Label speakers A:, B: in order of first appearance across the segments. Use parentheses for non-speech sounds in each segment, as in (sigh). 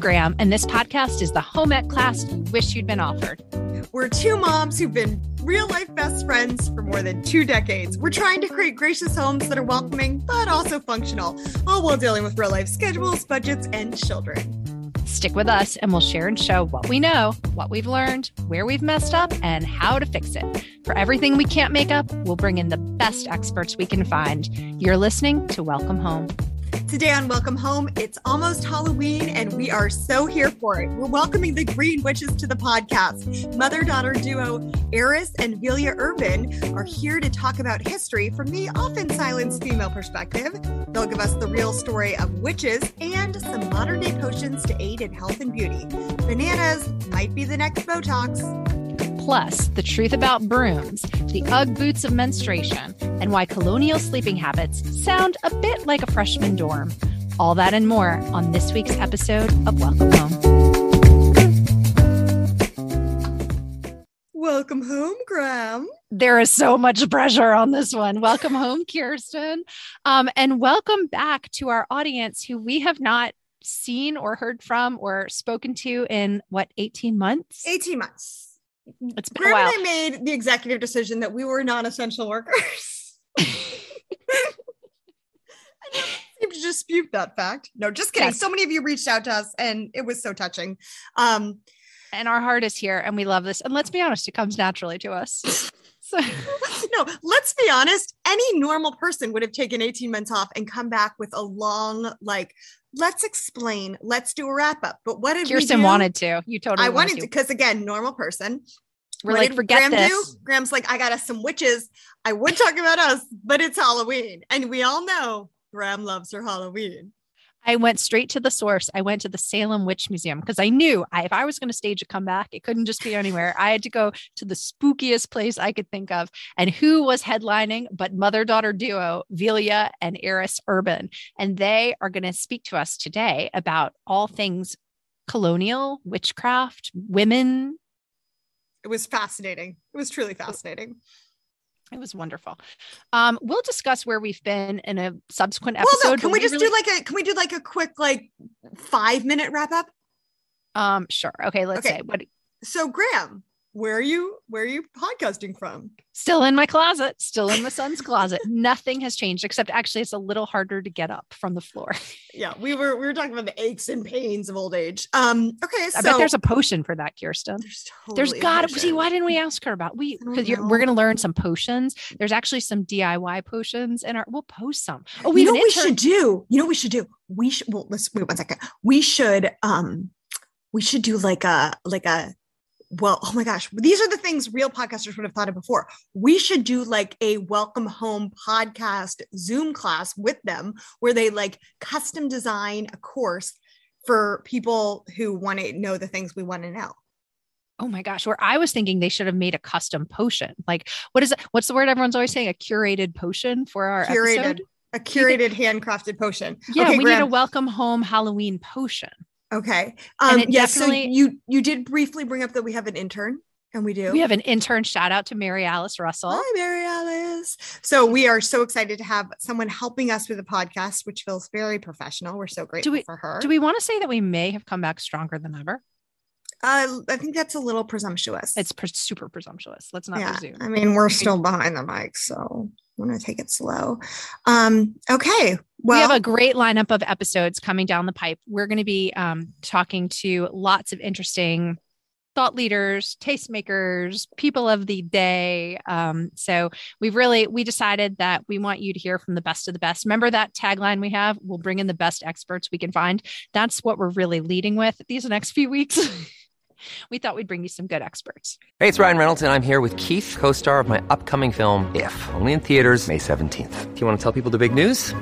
A: Graham, and this podcast is the home ec class you wish you'd been offered.
B: We're two moms who've been real life best friends for more than two decades. We're trying to create gracious homes that are welcoming but also functional, all while dealing with real life schedules, budgets, and children.
A: Stick with us, and we'll share and show what we know, what we've learned, where we've messed up, and how to fix it. For everything we can't make up, we'll bring in the best experts we can find. You're listening to Welcome Home.
B: Today on Welcome Home, it's almost Halloween and we are so here for it. We're welcoming the Green Witches to the podcast. Mother daughter duo Ehris and Velya Urban are here to talk about history from the often silenced female perspective. They'll give us the real story of witches and some modern day potions to aid in health and beauty. Bananas might be the next Botox
A: plus the truth about brooms, the Ugg boots of menstruation, and why colonial sleeping habits sound a bit like a freshman dorm. All that and more on this week's episode of Welcome Home.
B: Welcome home, Graham.
A: There is so much pressure on this one. Welcome home, Kirsten. Um, and welcome back to our audience who we have not seen or heard from or spoken to in what, 18 months?
B: 18 months.
A: It's been a while.
B: I made the executive decision that we were non-essential workers. (laughs) (laughs) I seem to dispute that fact. No, just kidding. Yes. So many of you reached out to us, and it was so touching. Um,
A: and our heart is here, and we love this. And let's be honest, it comes naturally to us. (laughs)
B: So. no, let's be honest. Any normal person would have taken 18 months off and come back with a long, like, let's explain, let's do a wrap up. But what did
A: Kirsten wanted to? You totally.
B: I wanted to because again, normal person.
A: We're what like, forget Graham this. Do?
B: Graham's like, I got us some witches. I would talk about us, but it's Halloween, and we all know Graham loves her Halloween.
A: I went straight to the source. I went to the Salem Witch Museum because I knew I, if I was going to stage a comeback, it couldn't just be anywhere. I had to go to the spookiest place I could think of. And who was headlining but mother daughter duo, Velya and Ehris Urban. And they are going to speak to us today about all things colonial, witchcraft, women.
B: It was fascinating. It was truly fascinating.
A: It was wonderful. Um, we'll discuss where we've been in a subsequent episode. Well, no,
B: can we just really... do like a can we do like a quick like five minute wrap up?
A: Um, sure. Okay, let's okay. say what
B: so Graham, where are you where are you podcasting from?
A: Still in my closet still in my son's closet. Nothing has changed except actually it's a little harder to get up from the floor.
B: Yeah we were we were talking about the aches and pains of old age. Um okay so
A: i bet there's a potion for that kirsten. There's, totally there's got to see why didn't we ask her about we because we're going to learn some potions. There's actually some diy potions and our we'll post some.
B: Oh we you know what we should do? You know what we should do? We should well let's wait one second. We should um we should do like a like a well, oh my gosh, these are the things real podcasters would have thought of before. We should do like a welcome home podcast Zoom class with them where they like custom design a course for people who want to know the things we want to know.
A: Oh my gosh. Where I was thinking they should have made a custom potion. Like, what is it? What's the word everyone's always saying? A curated potion for our curated, episode?
B: A curated handcrafted potion.
A: Yeah, okay, we Graham. need a welcome home Halloween potion.
B: Okay. Um, yes. so you you did briefly bring up that we have an intern, and we do.
A: We have an intern. Shout out to Mary Alice Russell.
B: Hi, Mary Alice. So we are so excited to have someone helping us with the podcast, which feels very professional. We're so grateful
A: we,
B: for her.
A: Do we want to say that we may have come back stronger than ever?
B: Uh, I think that's a little presumptuous.
A: It's pre- super presumptuous. Let's not yeah, presume.
B: I mean, we're still behind the mic, so I'm going to take it slow. Um, okay. Well,
A: we have a great lineup of episodes coming down the pipe. We're going to be um, talking to lots of interesting thought leaders, tastemakers, people of the day. Um, so we've really we decided that we want you to hear from the best of the best. Remember that tagline we have? We'll bring in the best experts we can find. That's what we're really leading with these next few weeks. (laughs) we thought we'd bring you some good experts.
C: Hey, it's Ryan Reynolds, and I'm here with Keith, co star of my upcoming film, If, only in theaters, May 17th. Do you want to tell people the big news?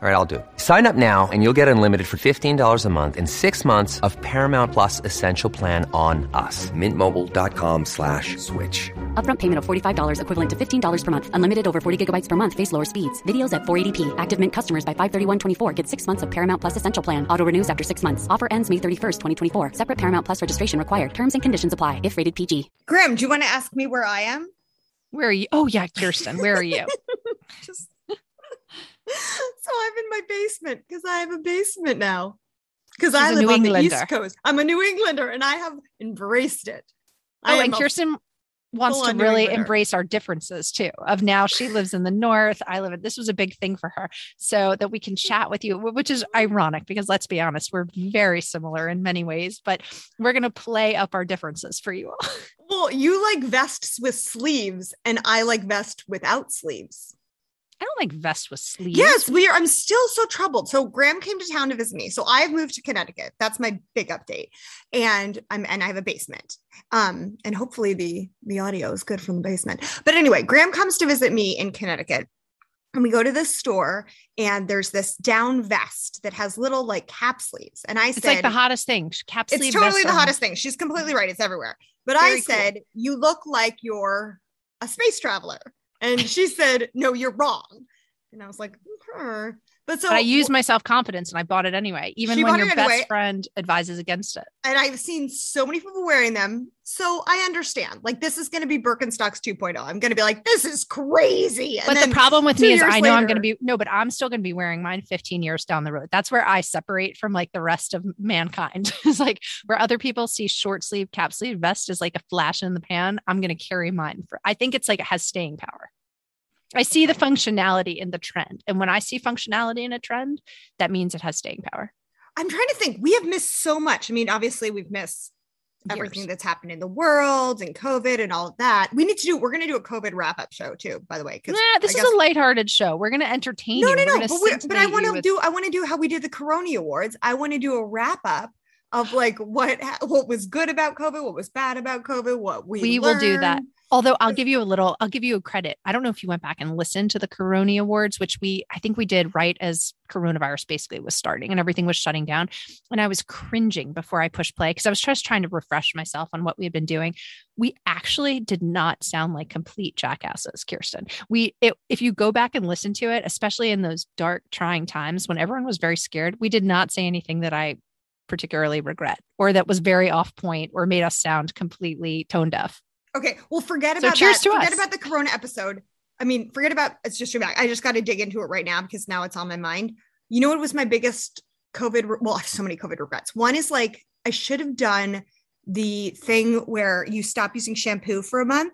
C: All right, I'll do it. Sign up now and you'll get unlimited for $15 a month in six months of Paramount Plus Essential Plan on us. Mintmobile.com slash switch.
D: Upfront payment of $45 equivalent to $15 per month. Unlimited over 40 gigabytes per month. Face lower speeds. Videos at 480p. Active Mint customers by 531.24 get six months of Paramount Plus Essential Plan. Auto renews after six months. Offer ends May 31st, 2024. Separate Paramount Plus registration required. Terms and conditions apply if rated PG.
B: Graham, do you want to ask me where I am?
A: Where are you? Oh, yeah, Kirsten, where are you? (laughs)
B: Just (laughs) so I'm in my basement because I have a basement now. because I live on the East Coast. I'm a New Englander and I have embraced it.
A: Oh, and Kirsten wants to really embrace our differences too. Of now she lives in the north, I live in this was a big thing for her. So that we can chat with you, which is ironic because let's be honest, we're very similar in many ways, but we're gonna play up our differences for you all. (laughs)
B: Well, you like vests with sleeves, and I like vest without sleeves.
A: I don't like vest with sleeves.
B: Yes, we are. I'm still so troubled. So Graham came to town to visit me. So I've moved to Connecticut. That's my big update. And I'm and I have a basement. Um, and hopefully the the audio is good from the basement. But anyway, Graham comes to visit me in Connecticut. And we go to this store, and there's this down vest that has little like cap sleeves. And I
A: It's
B: said,
A: like the hottest thing. Cap sleeve
B: it's totally the hottest thing. She's completely right. It's everywhere. But
A: Very
B: I
A: cool.
B: said, you look like you're a space traveler. And she said, no, you're wrong. And I was like, hmm. But so
A: But I used my self confidence and I bought it anyway, even when your best
B: anyway.
A: friend advises against it.
B: and I've seen so many people wearing them. So I understand. Like this is going to be Birkenstocks 2.0. I'm going to be like, this is crazy. And
A: But the problem with me is I know I'm going to be no, but I'm still going to be wearing mine 15 years down the road. That's where I separate from like the rest of mankind. (laughs) it's like where other people see short sleeve, cap sleeve vest is like a flash in the pan. I'm going to carry mine for. I think it's like it has staying power. I see the functionality in the trend, and when I see functionality in a trend, that means it has staying power.
B: I'm trying to think. We have missed so much. I mean, obviously, we've missed everything that's happened in the world and COVID and all of that. We need to do, we're going to do a COVID wrap up show too, by the way.
A: Nah, this is a lighthearted show. We're going to entertain
B: no,
A: you.
B: no,
A: We're
B: no. But, but I want to
A: with-
B: do, I want to do how we did the Corona Awards. I want to do a wrap up of like what, what was good about COVID, what was bad about COVID, what we,
A: We will do that. Although I'll give you a little, I'll give you a credit. I don't know if you went back and listened to the Corona Awards, which we, I think we did right as coronavirus basically was starting and everything was shutting down. And I was cringing before I pushed play because I was just trying to refresh myself on what we had been doing. We actually did not sound like complete jackasses, Kirsten. We, it, if you go back and listen to it, especially in those dark, trying times when everyone was very scared, we did not say anything that I particularly regret or that was very off point or made us sound completely tone deaf.
B: Okay. Well, forget
A: So
B: about
A: cheers
B: that.
A: to
B: forget
A: us.
B: about the Corona episode. I mean, forget about it's just your back. I just got to dig into it right now because now it's on my mind. You know what was my biggest COVID? re- Well, I have so many COVID regrets. One is like I should have done the thing where you stop using shampoo for a month.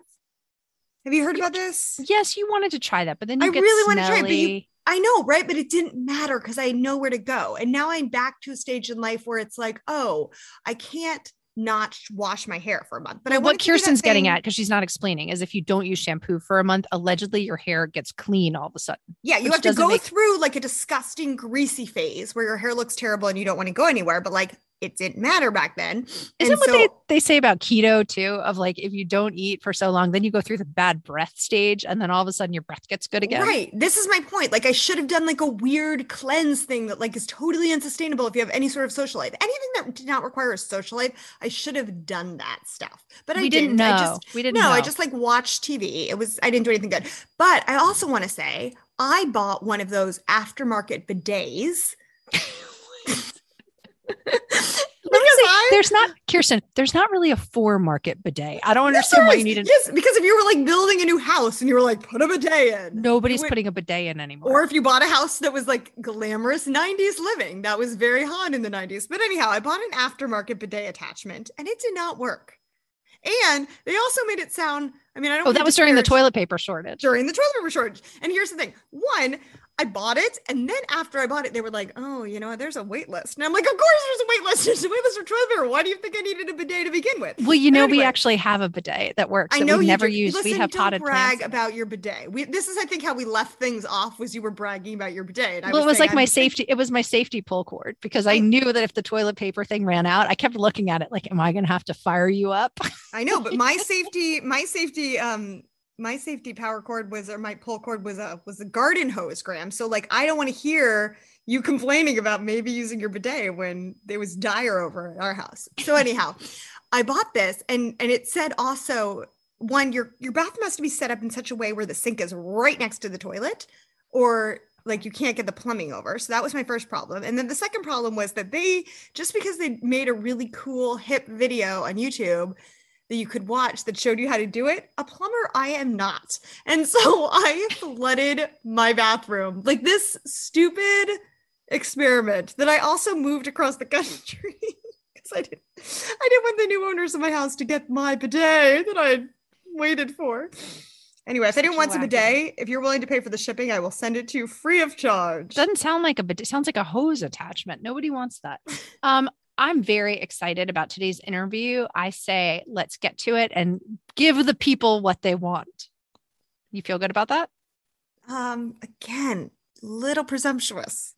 B: Have you heard about this?
A: Yes, you wanted to try that, but then you
B: I really want to try it, but you- I know, right? But it didn't matter because I know where to go. And now I'm back to a stage in life where it's like, oh, I can't not wash my hair for a month. But I
A: what Kirsten's getting at, because she's not explaining, is if you don't use shampoo for a month, allegedly your hair gets clean all of a sudden.
B: Yeah, you have to go
A: make-
B: through like a disgusting greasy phase where your hair looks terrible and you don't want to go anywhere. But like it didn't matter back then.
A: Isn't
B: And
A: what they, they say about keto too? Of like if you don't eat for so long, then you go through the bad breath stage, and then all of a sudden your breath gets good again.
B: Right. This is my point. Like I should have done like a weird cleanse thing that like is totally unsustainable if you have any sort of social life. Anything that did not require a social life, I should have done that stuff. But I
A: we didn't,
B: didn't.
A: know.
B: I just
A: we didn't
B: no,
A: know.
B: I just like watched TV. It was I didn't do anything good. But I also want to say I bought one of those aftermarket bidets. (laughs) (laughs) (laughs)
A: Let
B: because
A: say, there's not Kirsten. There's not really a for market bidet. I don't understand why
B: Yes,
A: you needed.
B: Yes, because if you were like building a new house and you were like, put a bidet in.
A: Nobody's
B: would-
A: putting a bidet in anymore.
B: Or if you bought a house that was like glamorous 90s living, that was very hot in the 90s. But anyhow, I bought an aftermarket bidet attachment and it did not work. And they also made it sound, I mean, I don't
A: oh, that was during the toilet paper shortage.
B: during the toilet paper shortage. And here's the thing one, I bought it. And then after I bought it, they were like, oh, you know? There's a wait list. And I'm like, of course there's a wait list. (laughs) There's a wait list for toilet paper. Why do you think I needed a bidet to begin with?
A: Well, you know, we actually have a bidet that works.
B: I know
A: we never
B: do.
A: use.
B: Listen,
A: we have
B: don't
A: potted
B: brag
A: plants.
B: about your bidet. We, this is, I think, how we left things off was you were bragging about your bidet. And I
A: well, it was like my
B: I'm-
A: safety. It was my safety pull cord because I
B: I-
A: knew that if the toilet paper thing ran out, I kept looking at it like, "Am I going to have to fire you up?"
B: I know, but my (laughs) safety, my safety, um, my safety power cord was, or my pull cord was a was a garden hose, Graham. So like, I don't want to hear you complaining about maybe using your bidet when there was dire over at our house. So anyhow, I bought this, and and it said also one your your bathroom has to be set up in such a way where the sink is right next to the toilet, or like you can't get the plumbing over. So that was my first problem. And then the second problem was that they just because they made a really cool hip video on YouTube that you could watch that showed you how to do it. A plumber, I am not. And so (laughs) I flooded my bathroom. Like this stupid experiment that I also moved across the country (laughs) because I didn't I didn't want the new owners of my house to get my bidet that I waited for. Anyway, if anyone wants a bidet, if you're willing to pay for the shipping, I will send it to you free of charge.
A: Doesn't sound like a bidet. It sounds like a hose attachment. Nobody wants that. (laughs) Um, I'm very excited about today's interview. I say, let's get to it and give the people what they want. You feel good about that?
B: Um, again, a little presumptuous.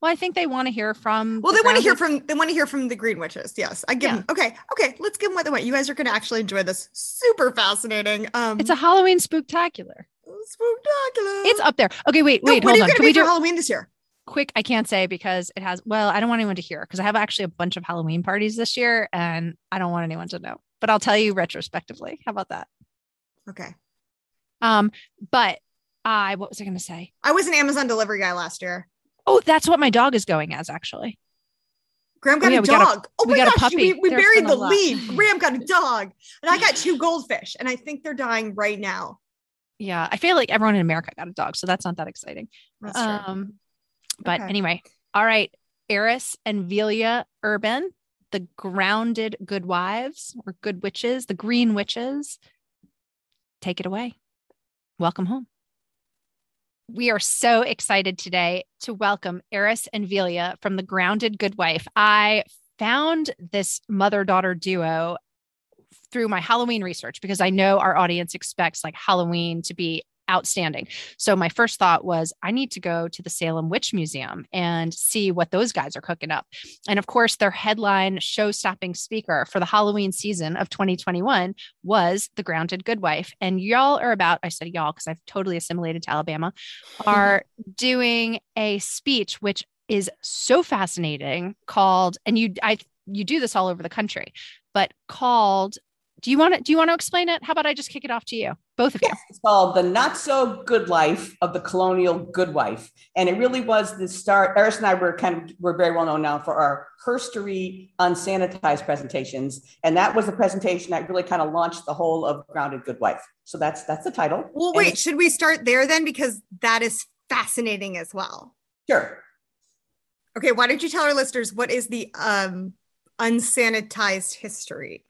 A: Well, I think they want to hear from.
B: Well, the they want to hear from. They want to hear from the Green Witches. Yes, I give yeah. them. Okay, okay. Let's give them what they want. You guys are going to actually enjoy this. Super fascinating. Um,
A: it's a Halloween spooktacular.
B: Spooktacular.
A: It's up there. Okay, wait, wait, no, hold on.
B: Can we do Halloween this year?
A: Quick i can't say because it has well i don't want anyone to hear because i have actually a bunch of halloween parties this year and i don't want anyone to know but i'll tell you retrospectively. How about that?
B: Okay.
A: Um but i what was i going to say?
B: I was an amazon delivery guy last year.
A: Oh that's what my dog is going as actually.
B: Graham got oh, yeah, a dog. A, oh my gosh, we, we buried the lead. Graham got a (laughs) dog, and I got two goldfish, and I think they're dying right now.
A: Yeah, I feel like everyone in America got a dog, so that's not that exciting. That's um, but okay. anyway, all right. Ehris and Velya Urban, the grounded good wives or good witches, the green witches. Take it away. Welcome home. We are so excited today to welcome Ehris and Velya from the Grounded Good Wife. I found this mother daughter duo through my Halloween research because I know our audience expects like Halloween to be outstanding. So my first thought was I need to go to the Salem Witch Museum and see what those guys are cooking up. And of course, their headline show-stopping speaker for the Halloween season of 2021 was the Grounded Good Wife. And y'all are about, I said y'all because I've totally assimilated to Alabama, are (laughs) doing a speech which is so fascinating called and you I you do this all over the country, but called do you want to do you want to explain it? How about I just kick it off to you, both of you?
E: It's called the Not So Good Life of the Colonial Good Wife, and it really was the start. Ehris and I were kind of we're very well known now for our herstory unsanitized presentations, and that was the presentation that really kind of launched the whole of Grounded Good Wife. So that's that's the title.
B: Well, wait, should we start there then because that is fascinating as well.
E: Sure.
B: Okay, why don't you tell our listeners what is the um unsanitized history?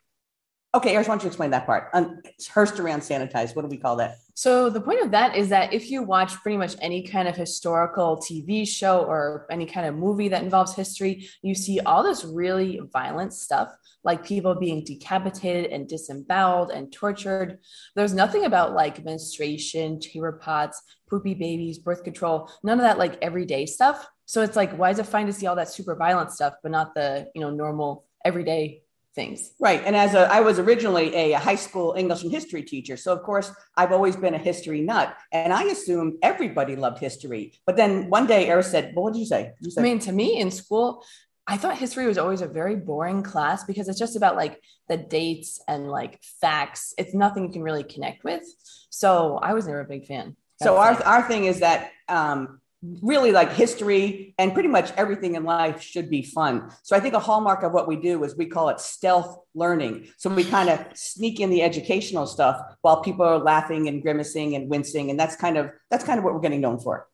E: Okay, Ehris, why don't you explain that part? Un- herstory unsanitized. What do we call that?
F: So the point of that is that if you watch pretty much any kind of historical TV show or any kind of movie that involves history, you see all this really violent stuff, like people being decapitated and disemboweled and tortured. There's nothing about like menstruation, chamber pots, poopy babies, birth control, none of that like everyday stuff. So it's like, why is it fine to see all that super violent stuff, but not the, you know, normal everyday things.
E: Right. And as a, I was originally a, high school English and history teacher. So, of course, I've always been a history nut. And I assumed everybody loved history. But then one day, Ehris said, Well, what did you say? You
F: I mean, to me in school, I thought history was always a very boring class because it's just about like the dates and like facts. It's nothing you can really connect with. So I was never a big fan.
E: so our, our thing is that um, really like history and pretty much everything in life should be fun. So I think a hallmark of what we do is we call it stealth learning. So we kind of sneak in the educational stuff while people are laughing and grimacing and wincing and that's kind of that's kind of what we're getting known for.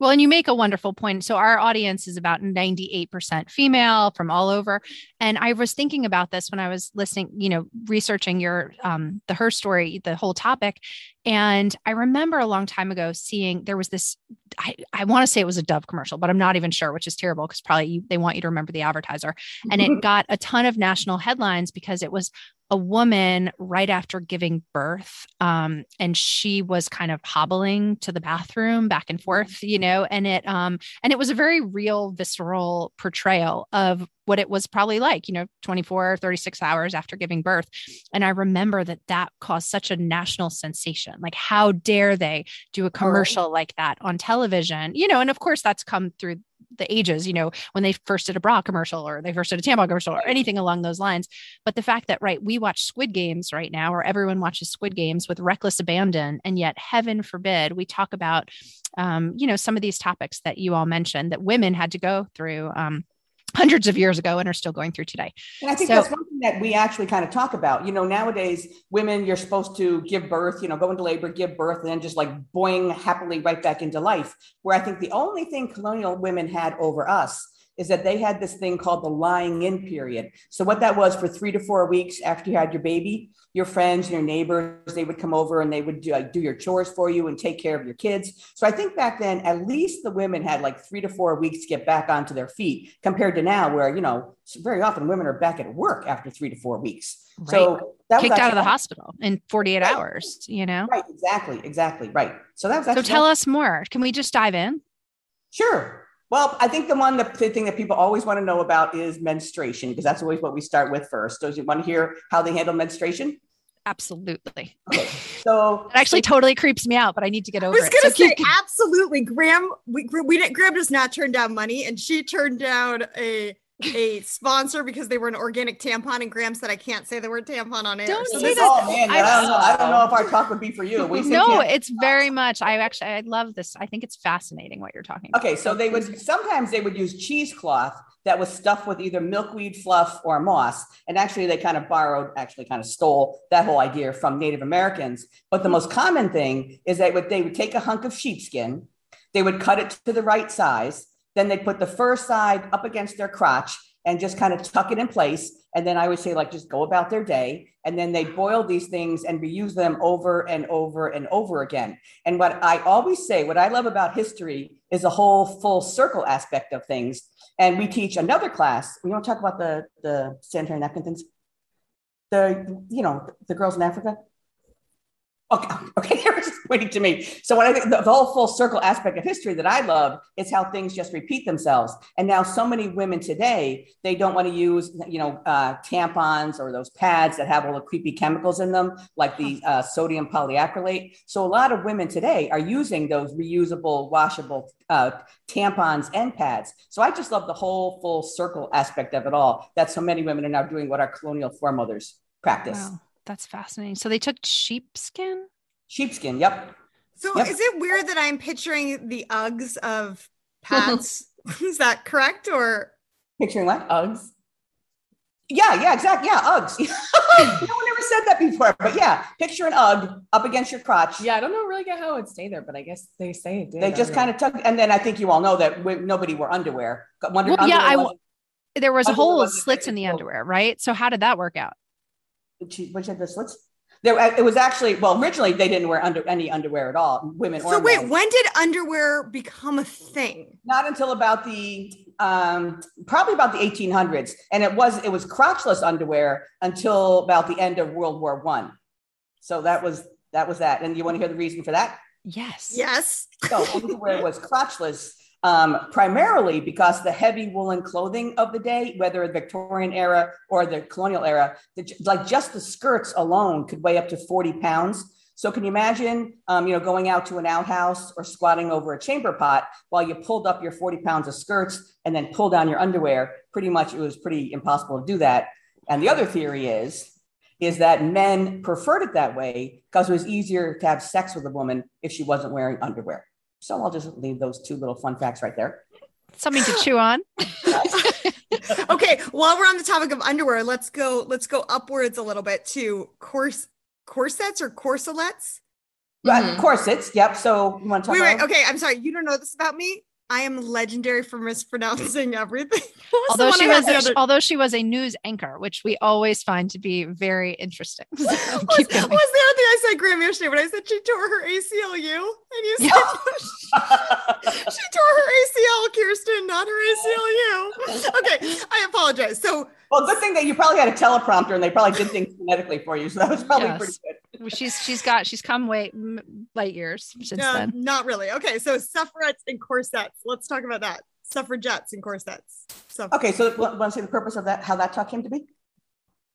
A: Well, and you make a wonderful point. So our audience is about 98% female from all over. And I was thinking about this when I was listening, you know, researching your um the her story, the whole topic. And I remember a long time ago seeing there was this, I, I want to say it was a Dove commercial, but I'm not even sure, which is terrible because probably you, they want you to remember the advertiser. And it (laughs) got a ton of national headlines because it was a woman right after giving birth um, and she was kind of hobbling to the bathroom back and forth you know and it um and it was a very real visceral portrayal of what it was probably like you know 24 36 hours after giving birth. And i remember that that caused such a national sensation. Like how dare they do a commercial like that on television? You know and of course that's come through the ages, you know, when they first did a bra commercial or they first did a tampon commercial or anything along those lines. But the fact that, right, we watch Squid Games right now, or everyone watches Squid Games with reckless abandon. And yet, heaven forbid, we talk about, um, you know, some of these topics that you all mentioned that women had to go through. Um, hundreds of years ago and are still going through today.
E: And I think so, that's one thing that we actually kind of talk about. You know, nowadays, women, you're supposed to give birth, you know, go into labor, give birth, and then just like boing happily right back into life. Where I think the only thing colonial women had over us is that they had this thing called the lying in period. So what that was for three to four weeks after you had your baby, your friends and your neighbors, they would come over and they would do, like, do your chores for you and take care of your kids. So I think back then, at least the women had like three to four weeks to get back onto their feet compared to now where, you know, very often women are back at work after three to four weeks.
A: Right.
E: So
A: that kicked out of the hospital in 48 right. hours, you know?
E: Right. Exactly. Exactly. Right. So that was
A: So tell us more. Can we just dive in?
E: Sure. Well, I think the one the thing that people always want to know about is menstruation because that's always what we start with first. Do you want to hear how they handle menstruation?
A: Absolutely.
E: Okay. So
A: it actually totally creeps me out, but I need to get over it.
B: I was going
A: to
B: so say, keep... absolutely. Graham, we, we didn't, Graham does not turn down money and she turned down a a sponsor because they were an organic tampon, and Graham said I can't say the word tampon on air.
A: Don't
B: so
A: say
E: that. Oh man, I, don't know. I don't know if our (laughs) talk would be for you.
A: We no, it's very much. I actually I love this. I think it's fascinating what you're talking about.
E: Okay, so they would sometimes they would use cheesecloth that was stuffed with either milkweed fluff or moss, and actually they kind of borrowed, actually kind of stole that whole idea from Native Americans. But the most common thing is that they would take a hunk of sheepskin, they would cut it to the right size then they put the first side up against their crotch and just kind of tuck it in place. And then I would say, like, just go about their day. And then they boil these things and reuse them over and over and over again. And what I always say, what I love about history is a whole full circle aspect of things. And we teach another class. We don't talk about the the sanitary napkin things. The you know the girls in Africa. Okay, (laughs) okay, to me. So what I think the, the, whole full circle aspect of history that I love is how things just repeat themselves. And now so many women today, they don't want to use, you know, uh, tampons or those pads that have all the creepy chemicals in them, like the uh, sodium polyacrylate. So a lot of women today are using those reusable, washable uh, tampons and pads. So I just love the whole full circle aspect of it all. That so many women are now doing what our colonial foremothers practice.
A: Wow. That's fascinating. So they took sheepskin?
E: Sheepskin, yep.
B: So
E: yep.
B: is it weird that I'm picturing the Uggs of Pats? (laughs) is that correct? Or
E: picturing what?
F: Uggs?
E: Yeah, yeah, exactly. Yeah, Uggs. (laughs) no one ever said that before, but yeah, picture an Ugg up against your crotch.
F: Yeah, I don't know really get how it would stay there, but I guess they say it did.
E: They just kind of tuck, and then I think you all know that we, nobody wore underwear.
A: Wonder, well, yeah, I. There was a whole slits in the underwear, right? So how did that work out?
E: which had the slits. There, it was actually well. Originally, they didn't wear under any underwear at all, women
B: so wait, men. when did underwear become a thing?
E: Not until about the um, probably about the 1800s, and it was it was crotchless underwear until about the end of World War One. So that was that was that. And you want to hear the reason for that?
A: Yes.
B: Yes.
E: So underwear was crotchless um, primarily because the heavy woolen clothing of the day, whether the Victorian era or the colonial era, the, like just the skirts alone could weigh up to 40 pounds. So can you imagine, um, you know, going out to an outhouse or squatting over a chamber pot while you pulled up your 40 pounds of skirts and then pull down your underwear? Pretty much, it was pretty impossible to do that. And the other theory is, is that men preferred it that way because it was easier to have sex with a woman if she wasn't wearing underwear. So I'll just leave those two little fun facts right there.
A: Something to chew on. (laughs)
B: okay, while we're on the topic of underwear, let's go let's go upwards a little bit to course corsets or corselets.
E: Mm-hmm. Corsets, yep. So you want to talk
B: wait,
E: about?
B: wait, okay. I'm sorry. You don't know this about me. I am legendary for mispronouncing everything. (laughs)
A: although she was, a, other... although she was a news anchor, which we always find to be very interesting. (laughs) So
B: was, was the other thing I said, Graham, yesterday when I said she tore her ACLU, and you said (laughs) she tore her ACL, Kirsten, not her ACLU. Okay, I apologize. So,
E: well, good thing that you probably had a teleprompter, and they probably did things phonetically for you, so that was probably yes. pretty good
A: she's she's got she's come way light years since uh, then.
B: Not really. Okay, so suffragettes and corsets. Let's talk about that. Suffragettes and corsets.
E: So okay, so want to see the purpose of that? How that talk came to be?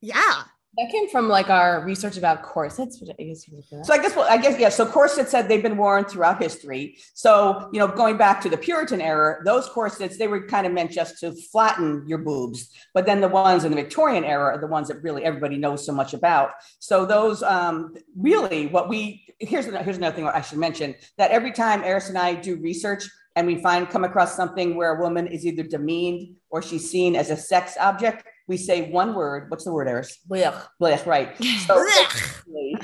B: Yeah.
F: That came from like our research about corsets, I guess
E: So I guess well, I guess yeah. So corsets said they've been worn throughout history. So you know, going back to the Puritan era, those corsets they were kind of meant just to flatten your boobs. But then the ones in the Victorian era are the ones that really everybody knows so much about. So those um, really what we here's here's another thing I should mention that every time Ehris and I do research and we find come across something where a woman is either demeaned or she's seen as a sex object we say one word. What's the word, Ehris?
F: Blech.
E: Blech, right. (laughs) So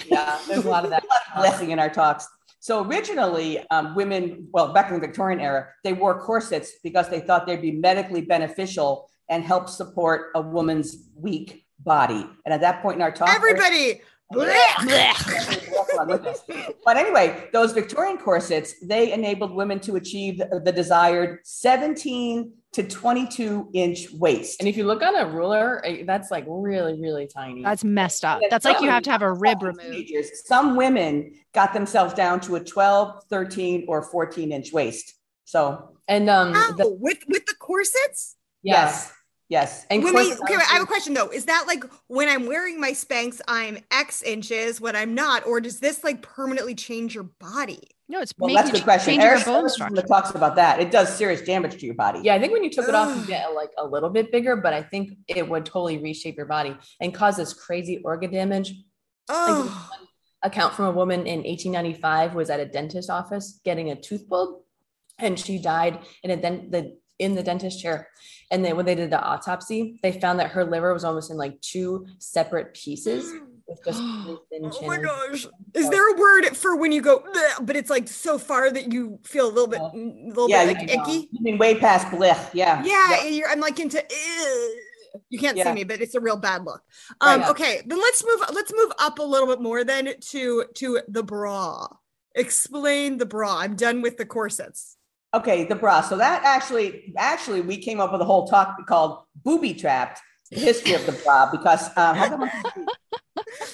F: Yeah, (laughs) there's a lot of that.
E: blessing in our talks. So originally, um, women, well, back in the Victorian era, they wore corsets because they thought they'd be medically beneficial and help support a woman's weak body. And at that point in our talk,
B: Everybody. (laughs)
E: but anyway, those Victorian corsets, they enabled women to achieve the desired 17 to 22 inch waist.
F: And if you look on a ruler, eh, that's like really, really tiny.
A: That's messed up. That's like you have to have a rib removed.
E: Some women got themselves down to a 12, 13, or 14 inch waist. So,
F: and um,
B: Ow,
F: the,
B: with with the corsets?
E: yes, yes.
F: And
B: When we,
F: corsets
B: okay, wait, I have a question though. Is that like when I'm wearing my Spanx, I'm X inches when I'm not, or does this like permanently change your body?
A: No, it's
E: Well,
A: make
E: that's a
A: you
E: good question.
A: change your
E: Ehris
A: bone Ehris
E: talks about that. It does serious damage to your body.
F: Yeah, I think when you took it off, you
B: Ugh.
F: get like a little bit bigger, but I think it would totally reshape your body and cause this crazy organ damage.
B: Oh,
F: Account from a woman in 1895 was at a dentist office getting a tooth pulled, and she died in a dent the in the dentist chair. And then when they did the autopsy, they found that her liver was almost in like two separate pieces (gasps) with just thin
B: oh my gosh. Is there a word for when you go, but it's like so far that you feel a little bit, a little
E: Yeah,
B: bit like
F: know.
B: icky?
E: You mean way past blech. Yeah.
B: Yeah, you're, I'm like into. You can't see me, but it's a real bad look. Um,
F: Right.
B: Okay, then let's move. Let's move up a little bit more then to to the bra. Explain the bra. I'm done with the corsets.
E: Okay, the bra. So that actually, actually, we came up with a whole talk called "Booby Trapped: The History of the Bra" because uh, how come-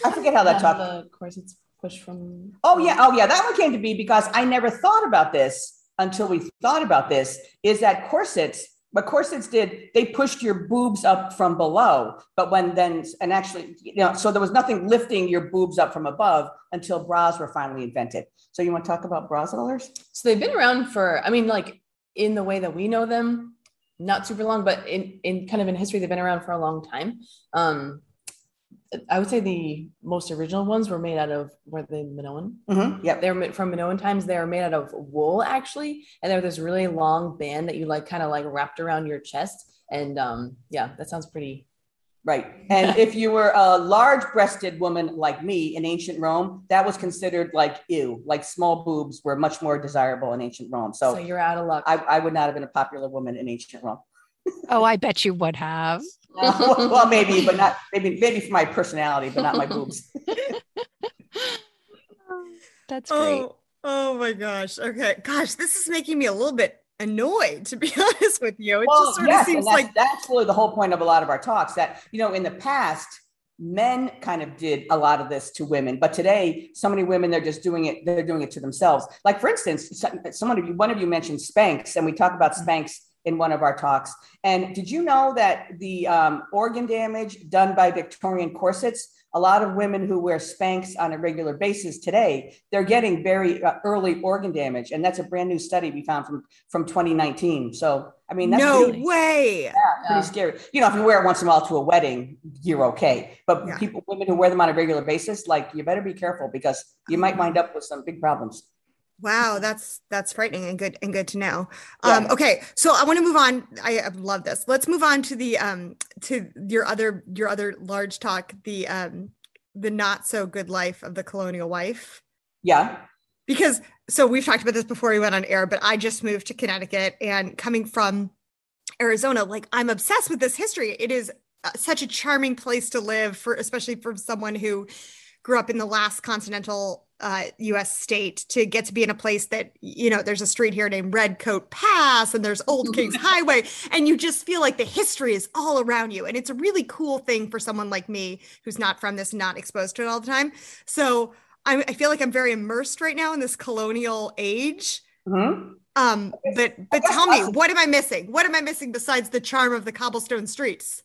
E: I forget how that talk.
F: the corsets pushed from.
E: Oh yeah, oh yeah, that one came to be because I never thought about this until we thought about this. Is that corsets? What corsets did, they pushed your boobs up from below, but when then, and actually, you know, so there was nothing lifting your boobs up from above until bras were finally invented. So you want to talk about bras, others?
F: So they've been around for, I mean, like in the way that we know them, not super long, but in, in kind of in history, they've been around for a long time. Um, I would say the most original ones were made out of were the Minoan.
E: Mm-hmm. Yep.
F: they're from Minoan times. They were made out of wool actually, and they were this really long band that you like kind of like wrapped around your chest. And um, yeah, that sounds pretty.
E: Right. And if you were a large breasted woman like me in ancient Rome, that was considered like ew, like small boobs were much more desirable in ancient Rome.
F: So,
E: So,
F: you're out of luck.
E: I, I would not have been a popular woman in ancient Rome.
A: Oh, I bet you would have.
E: Well, well, maybe, but not maybe maybe for my personality, but not my boobs. (laughs)
A: That's oh, great.
B: Oh, oh my gosh. Okay. Gosh, this is making me a little bit annoyed, to be (laughs) honest with you. It
E: Well,
B: just sort
E: yes,
B: of seems
E: that's,
B: like
E: that's really the whole point of a lot of our talks. That you know, in the past, men kind of did a lot of this to women, but today, so many women they're just doing it. They're doing it to themselves. Like for instance, someone of you, one of you mentioned Spanx, and we talk about mm. Spanx in one of our talks. And did you know that the um, organ damage done by Victorian corsets? A lot of women who wear Spanx on a regular basis today, they're getting very uh, early organ damage, and that's a brand new study we found from from 2019. So, I mean, that's
B: no
E: really-
B: way.
E: yeah, pretty
F: Yeah.
E: scary. You know, if you wear it once in a while to a wedding, you're okay. But
B: Yeah.
E: people, women who wear them on a regular basis, like you better be careful because you might wind up with some big problems.
B: Wow, that's that's frightening and good and good to know. Um,
E: Yeah.
B: okay, so I want to move on. I, I love this. Let's move on to the um to your other your other large talk, the um the not so good life of the colonial wife.
E: Yeah.
B: Because so we've talked about this before we went on air, but I just moved to Connecticut and coming from Arizona, like I'm obsessed with this history. It is uh, such a charming place to live for especially for someone who grew up in the last continental uh, US state to get to be in a place that, you know, there's a street here named Red Coat Pass and there's Old (laughs) Kings Highway. And you just feel like the history is all around you. And it's a really cool thing for someone like me who's not from this, not exposed to it all the time. So I, I feel like I'm very immersed right now in this colonial age.
E: Mhm.
B: Um, but but tell me, what am I missing? What am I missing besides the charm of the cobblestone streets?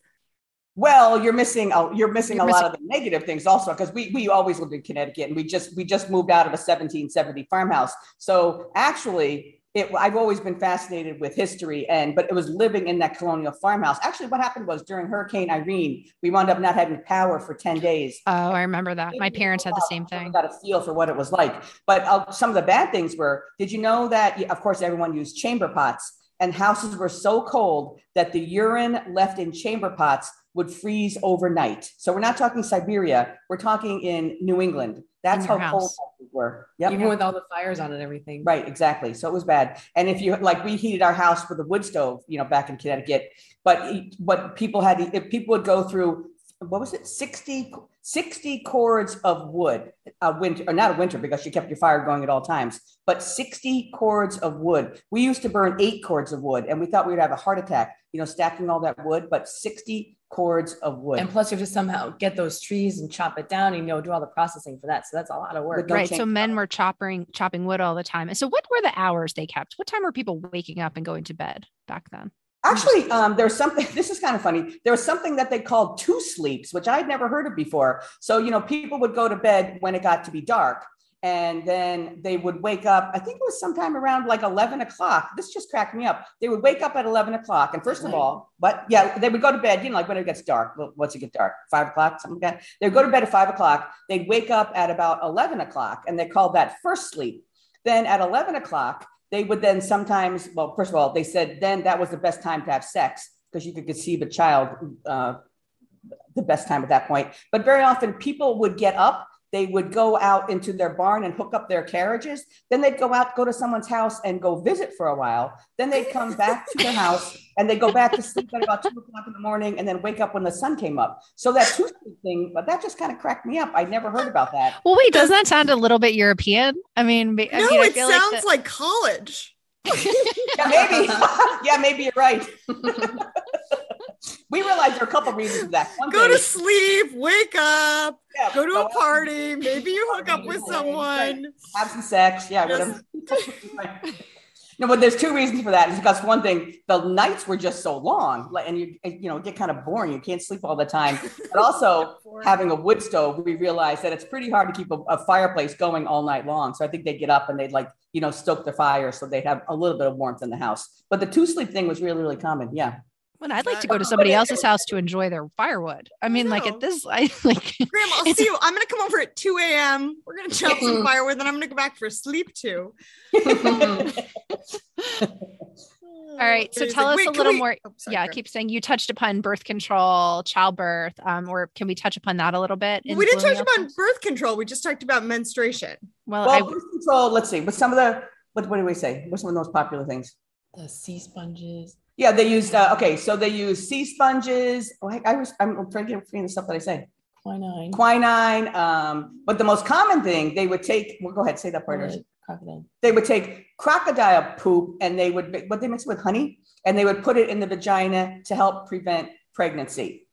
E: Well, you're missing a, you're missing
A: You're
E: a lot of the negative things also because we we always lived in Connecticut and we just we just moved out of a 1770 farmhouse. So actually, it I've always been fascinated with history and but it was living in that colonial farmhouse. Actually, what happened was during Hurricane Irene, we wound up not having power for 10 days.
A: Oh, I remember that. My parents had the same thing.
E: Got a feel for what it was like. But uh, some of the bad things were: Did you know that? Of course, everyone used chamber pots, and houses were so cold that the urine left in chamber pots would freeze overnight. So we're not talking Siberia, we're talking in New England. That's how
A: your
E: cold
A: house.
E: houses were. Yep.
F: Even with all the fires on and everything.
E: Right, exactly. So it was bad. And if you like, we heated our house with a wood stove, you know, back in Connecticut. But what people had, if people would go through, what was it, 60, 60 cords of wood, a winter, or not a winter, because you kept your fire going at all times, but 60 cords of wood. We used to burn eight cords of wood, and we thought we would have a heart attack, you know, stacking all that wood, but 60 cords of wood.
F: And plus, you have to somehow get those trees and chop it down, and you know, do all the processing for that. So that's a lot of work.
A: Right. So men were chopping chopping wood all the time. And so what were the hours they kept? What time were people waking up and going to bed back then?
E: Actually, um, there's something, (laughs) this is kind of funny. There was something that they called two sleeps, which I'd never heard of before. So, you know, people would go to bed when it got to be dark and then they would wake up. I think it was sometime around like 11 o'clock. This just cracked me up. They would wake up at 11 o'clock. And first of all, but yeah, they would go to bed, you know, like when it gets dark. Well, Once it gets dark, five o'clock, something like that. They'd go to bed at five o'clock. They'd wake up at about 11 o'clock and they called that first sleep. Then at 11 o'clock, they would then sometimes, well, first of all, they said then that was the best time to have sex because you could conceive a child uh, the best time at that point. But very often people would get up, they would go out into their barn and hook up their carriages. Then they'd go out, go to someone's house and go visit for a while. Then they'd come back to their house (laughs) and they'd go back to sleep at about two o'clock in the morning and then wake up when the sun came up. So that two sleep thing, but that just kind of cracked me up. I'd never heard about that.
A: Well, wait, doesn't that sound a little bit European? I mean, ma- I
B: no,
A: mean, I
B: it
A: feel
B: sounds
A: like,
B: like, college. (laughs)
E: Yeah, maybe. (laughs) yeah, maybe you're right. We realized there are a couple reasons for that. One
B: Go
E: thing
B: to sleep, wake up,
E: yeah,
B: go to
E: go
B: a
E: out,
B: party. Maybe you hook up with someone.
E: have some sex. Yeah, whatever. no, but there's two reasons for that. It's because one thing, the nights were just so long, like, and you you know get kind of boring. You can't sleep all the time. But (laughs) also having a wood stove, we realized that it's pretty hard to keep a, a fireplace going all night long. So I think they'd get up and they'd like you know stoke the fire so they'd have a little bit of warmth in the house. But the two sleep thing was really really common. Yeah.
A: Well, I'd like to go to (laughs) somebody else's house to enjoy their firewood. I mean, like at this, I (laughs) like.
B: Graham, I'll see you. I'm gonna come over at 2 a.m. We're gonna chop some firewood, then I'm gonna go back for sleep too. (laughs)
A: All right, so
B: Amazing.
A: tell us
B: Wait,
A: a little
B: we-
A: more.
B: oh, sorry,
A: yeah,
B: Graham.
A: keep saying you touched upon birth control, childbirth, um, or can we touch upon that a little bit?
B: We didn't touch
A: colonial
B: upon
A: times?
B: birth control. We just talked about menstruation.
A: Well,
E: Well,
A: I,
E: birth control. Let's see. What's some of the what what do we say? What's some of the most popular things?
F: the sea sponges.
E: Yeah, they used. Uh, okay, so they use sea sponges. Oh, I, I was. I'm trying to get the stuff that I say.
F: Quinine.
E: quinine. Um, but the most common thing they would take, well, go ahead, say that part. Ehris.
F: Crocodile. crocodile.
E: They would take crocodile poop and they would, ma- what they mix it with honey, and they would put it in the vagina to help prevent pregnancy.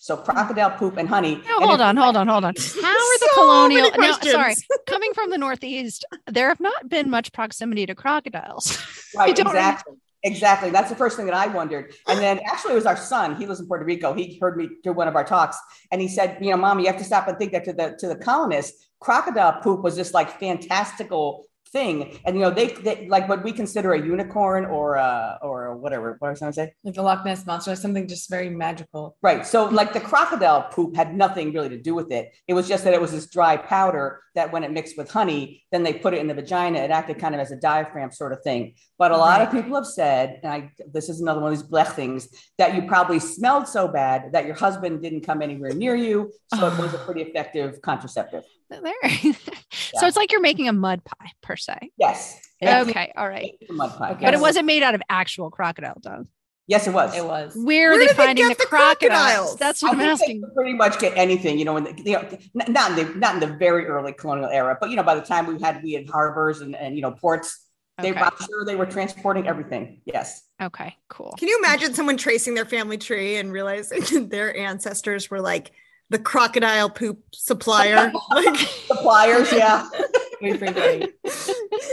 E: So crocodile poop and honey.
A: no,
E: And
A: hold
E: if-
A: on, hold on, hold on. (laughs) How are the
B: So
A: colonial?
B: many
A: No, sorry, (laughs) coming from the Northeast, there have not been much proximity to crocodiles. (laughs) I
E: Right,
A: don't
E: exactly. Exactly. That's the first thing that I wondered. And then actually, it was our son. He lives in Puerto Rico. He heard me do one of our talks, and he said, "You know, mom, you have to stop and think that to the to the colonists, crocodile poop was this like fantastical thing. And you know, they, they like what we consider a unicorn or uh or whatever. What was I going to say?
F: Like the Loch Ness monster, or something just very magical.
E: Right. So, like the crocodile poop had nothing really to do with it. It was just that it was this dry powder that, when it mixed with honey, then they put it in the vagina. It acted kind of as a diaphragm sort of thing. But a lot of people have said, and I, this is another one of these blech things, that you probably smelled so bad that your husband didn't come anywhere near you. So it was a pretty effective contraceptive.
A: There. (laughs) So it's like you're making a mud pie per se.
E: Yes.
A: Okay, all right.
E: Mud pie.
F: Okay.
A: But it wasn't made out of actual crocodile dung.
E: Yes, it was.
F: It was.
A: Where,
B: Where
A: are they
B: they
A: finding
B: get
A: the,
B: the
A: crocodiles?
B: crocodiles?
A: That's what I'm asking.
E: they pretty much get anything, you know, in the, you know, not in the not in the very early colonial era, but you know, by the time we had we had harbors and, and you know ports, they
A: Okay.
E: I'm sure they were transporting everything. Yes.
A: Okay, cool.
B: Can you imagine someone tracing their family tree and realizing (laughs) their ancestors were like the crocodile poop supplier? (laughs) like,
E: Suppliers, yeah.
F: Very, very funny.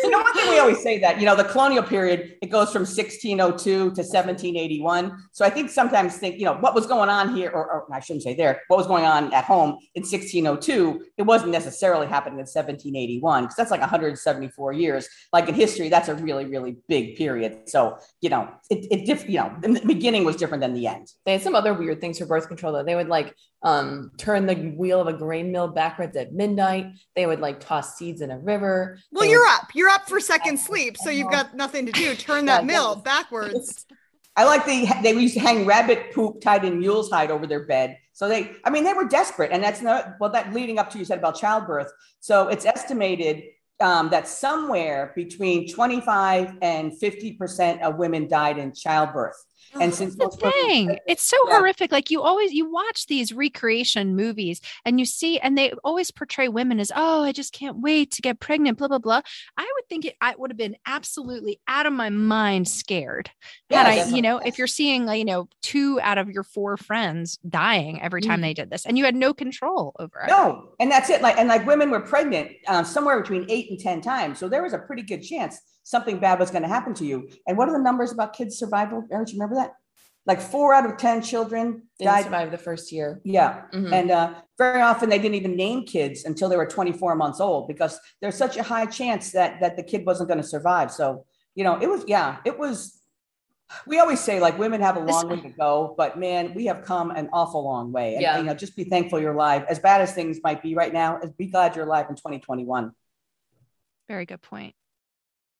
E: you know, one thing we always say that, you know, the colonial period, it goes from 1602 to 1781. So I think sometimes think, you know, what was going on here, or, or I shouldn't say there, what was going on at home in 1602, it wasn't necessarily happening in 1781, because that's like 174 years. Like in history, that's a really, really big period. So, you know, it, it diff, you know, the beginning was different than the end.
F: They had some other weird things for birth control though. They would like um turn the wheel of a grain mill backwards at midnight. They would like toss seeds in a river.
B: well,
F: They
B: you're
F: would-
B: up. You're up for second (laughs) sleep, so you've got nothing to do. Turn that
F: Yeah,
B: mill
F: goodness.
B: backwards. (laughs)
E: I like the they used to hang rabbit poop tied in mule's hide over their bed. So they, I mean, they were desperate, and that's not well. That leading up to you said about childbirth. So it's estimated um, that somewhere between 25 and 50 percent of women died in childbirth. And since
A: the thing, it's so yeah. horrific. Like you always you watch these recreation movies and you see, and they always portray women as, oh, I just can't wait to get pregnant, blah blah blah. I would think it, I would have been absolutely out of my mind scared. Yeah, I, you know, if you're seeing, you know, two out of your four friends dying every time mm. they did this, and you had no control over it.
E: No, and that's it. Like, and like women were pregnant um, somewhere between eight and ten times, so there was a pretty good chance something bad was going to happen to you. And what are the numbers about kids' survival? Erin, do you remember that? Like four out of 10 children
F: didn't died. survive the first year.
E: Yeah. Mm-hmm. And uh, very often they didn't even name kids until they were 24 months old because there's such a high chance that, that the kid wasn't going to survive. So, you know, it was, yeah, it was, we always say like women have a long way to go, but man, we have come an awful long way. And, yeah. you know, just be thankful you're alive. As bad as things might be right now, as be glad you're alive in 2021.
A: Very good point.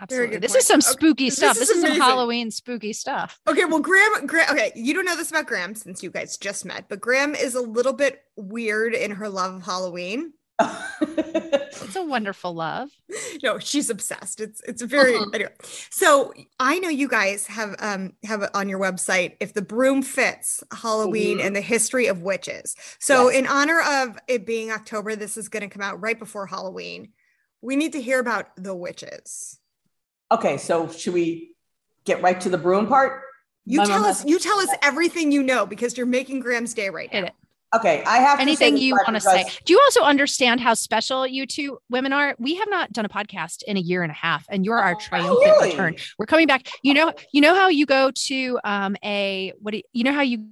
A: Absolutely. This point. is some spooky okay. stuff. This, this is, is some Halloween spooky stuff.
B: Okay, well, Graham, Graham, okay, you don't know this about Graham since you guys just met, but Graham is a little bit weird in her love of Halloween. (laughs)
A: it's a wonderful love. (laughs)
B: No, she's obsessed. It's it's very uh-huh. anyway. So I know you guys have um have on your website if the broom fits Halloween mm-hmm. and the history of witches. So yes. in honor of it being October, this is going to come out right before Halloween. We need to hear about the witches.
E: Okay, so should we get right to the broom part?
B: You My tell us. You tell us everything you know because you're making Graham's day right now.
E: Okay, I have
A: anything you want to say. Do you also understand how special you two women are? We have not done a podcast in a year and a half, and you're our oh, triumphant really? return. We're coming back. You know, you know how you go to um a what do you, you know how you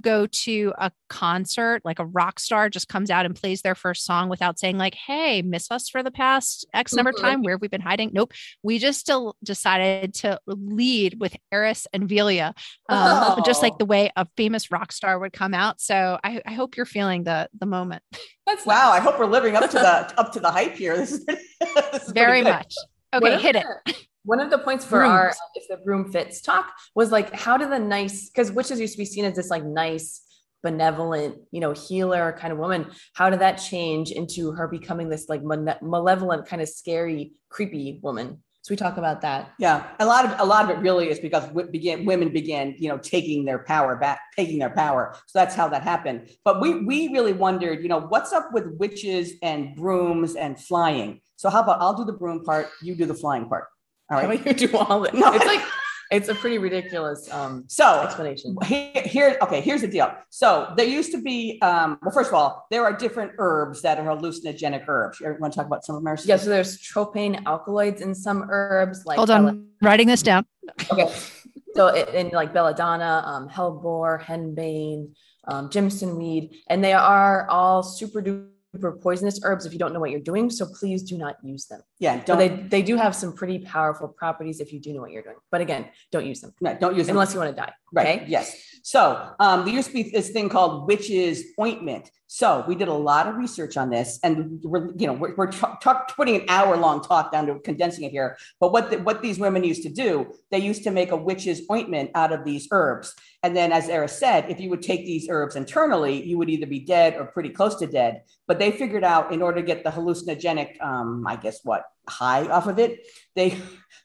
A: go to a concert, like a rock star just comes out and plays their first song without saying, like, hey, miss us for the past X number of mm-hmm. time. Where have we been hiding? Nope. We just still decided to lead with Ehris and Velya, um, oh. just like the way a famous rock star would come out. So I, I hope you're feeling the the moment. (laughs)
E: That's wow. I hope we're living up to the up to the hype here. This is, (laughs) this is
A: very much. Okay, hit it.
F: One of the points for Brooms. our if the broom fits talk was like, how do the nice because witches used to be seen as this like nice, benevolent, you know, healer kind of woman. How did that change into her becoming this like malevolent, kind of scary, creepy woman? So we talk about that.
E: Yeah, a lot of a lot of it really is because began women began, you know, taking their power back, taking their power. So that's how that happened. But we we really wondered, you know, what's up with witches and brooms and flying. So how about I'll do the broom part, you do the flying part.
F: All right. you do all it. No. It's like it's a pretty ridiculous um
E: so
F: explanation.
E: Here, here, okay, here's the deal. So there used to be um, well, first of all, there are different herbs that are hallucinogenic herbs. You want to talk about some of them?
F: Yeah, so there's tropane alkaloids in some herbs like
A: hold on, bella- writing this down.
F: Okay. So in like belladonna, um, hellebore, henbane, um, Jimson weed, and they are all super duper super poisonous herbs if you don't know what you're doing. So please do not use them.
E: Yeah,
F: don't. They they do have some pretty powerful properties if you do know what you're doing. But again, don't use them.
E: No, don't use
F: them unless you want to die.
E: Right. Okay? Yes. So um, there used to be this thing called witch's ointment. So we did a lot of research on this, and we're you know we're, we're t- t- putting an hour long talk down to condensing it here. But what the, what these women used to do, they used to make a witch's ointment out of these herbs. And then, as Ehris said, if you would take these herbs internally, you would either be dead or pretty close to dead. But they figured out in order to get the hallucinogenic, um, I guess what high off of it, they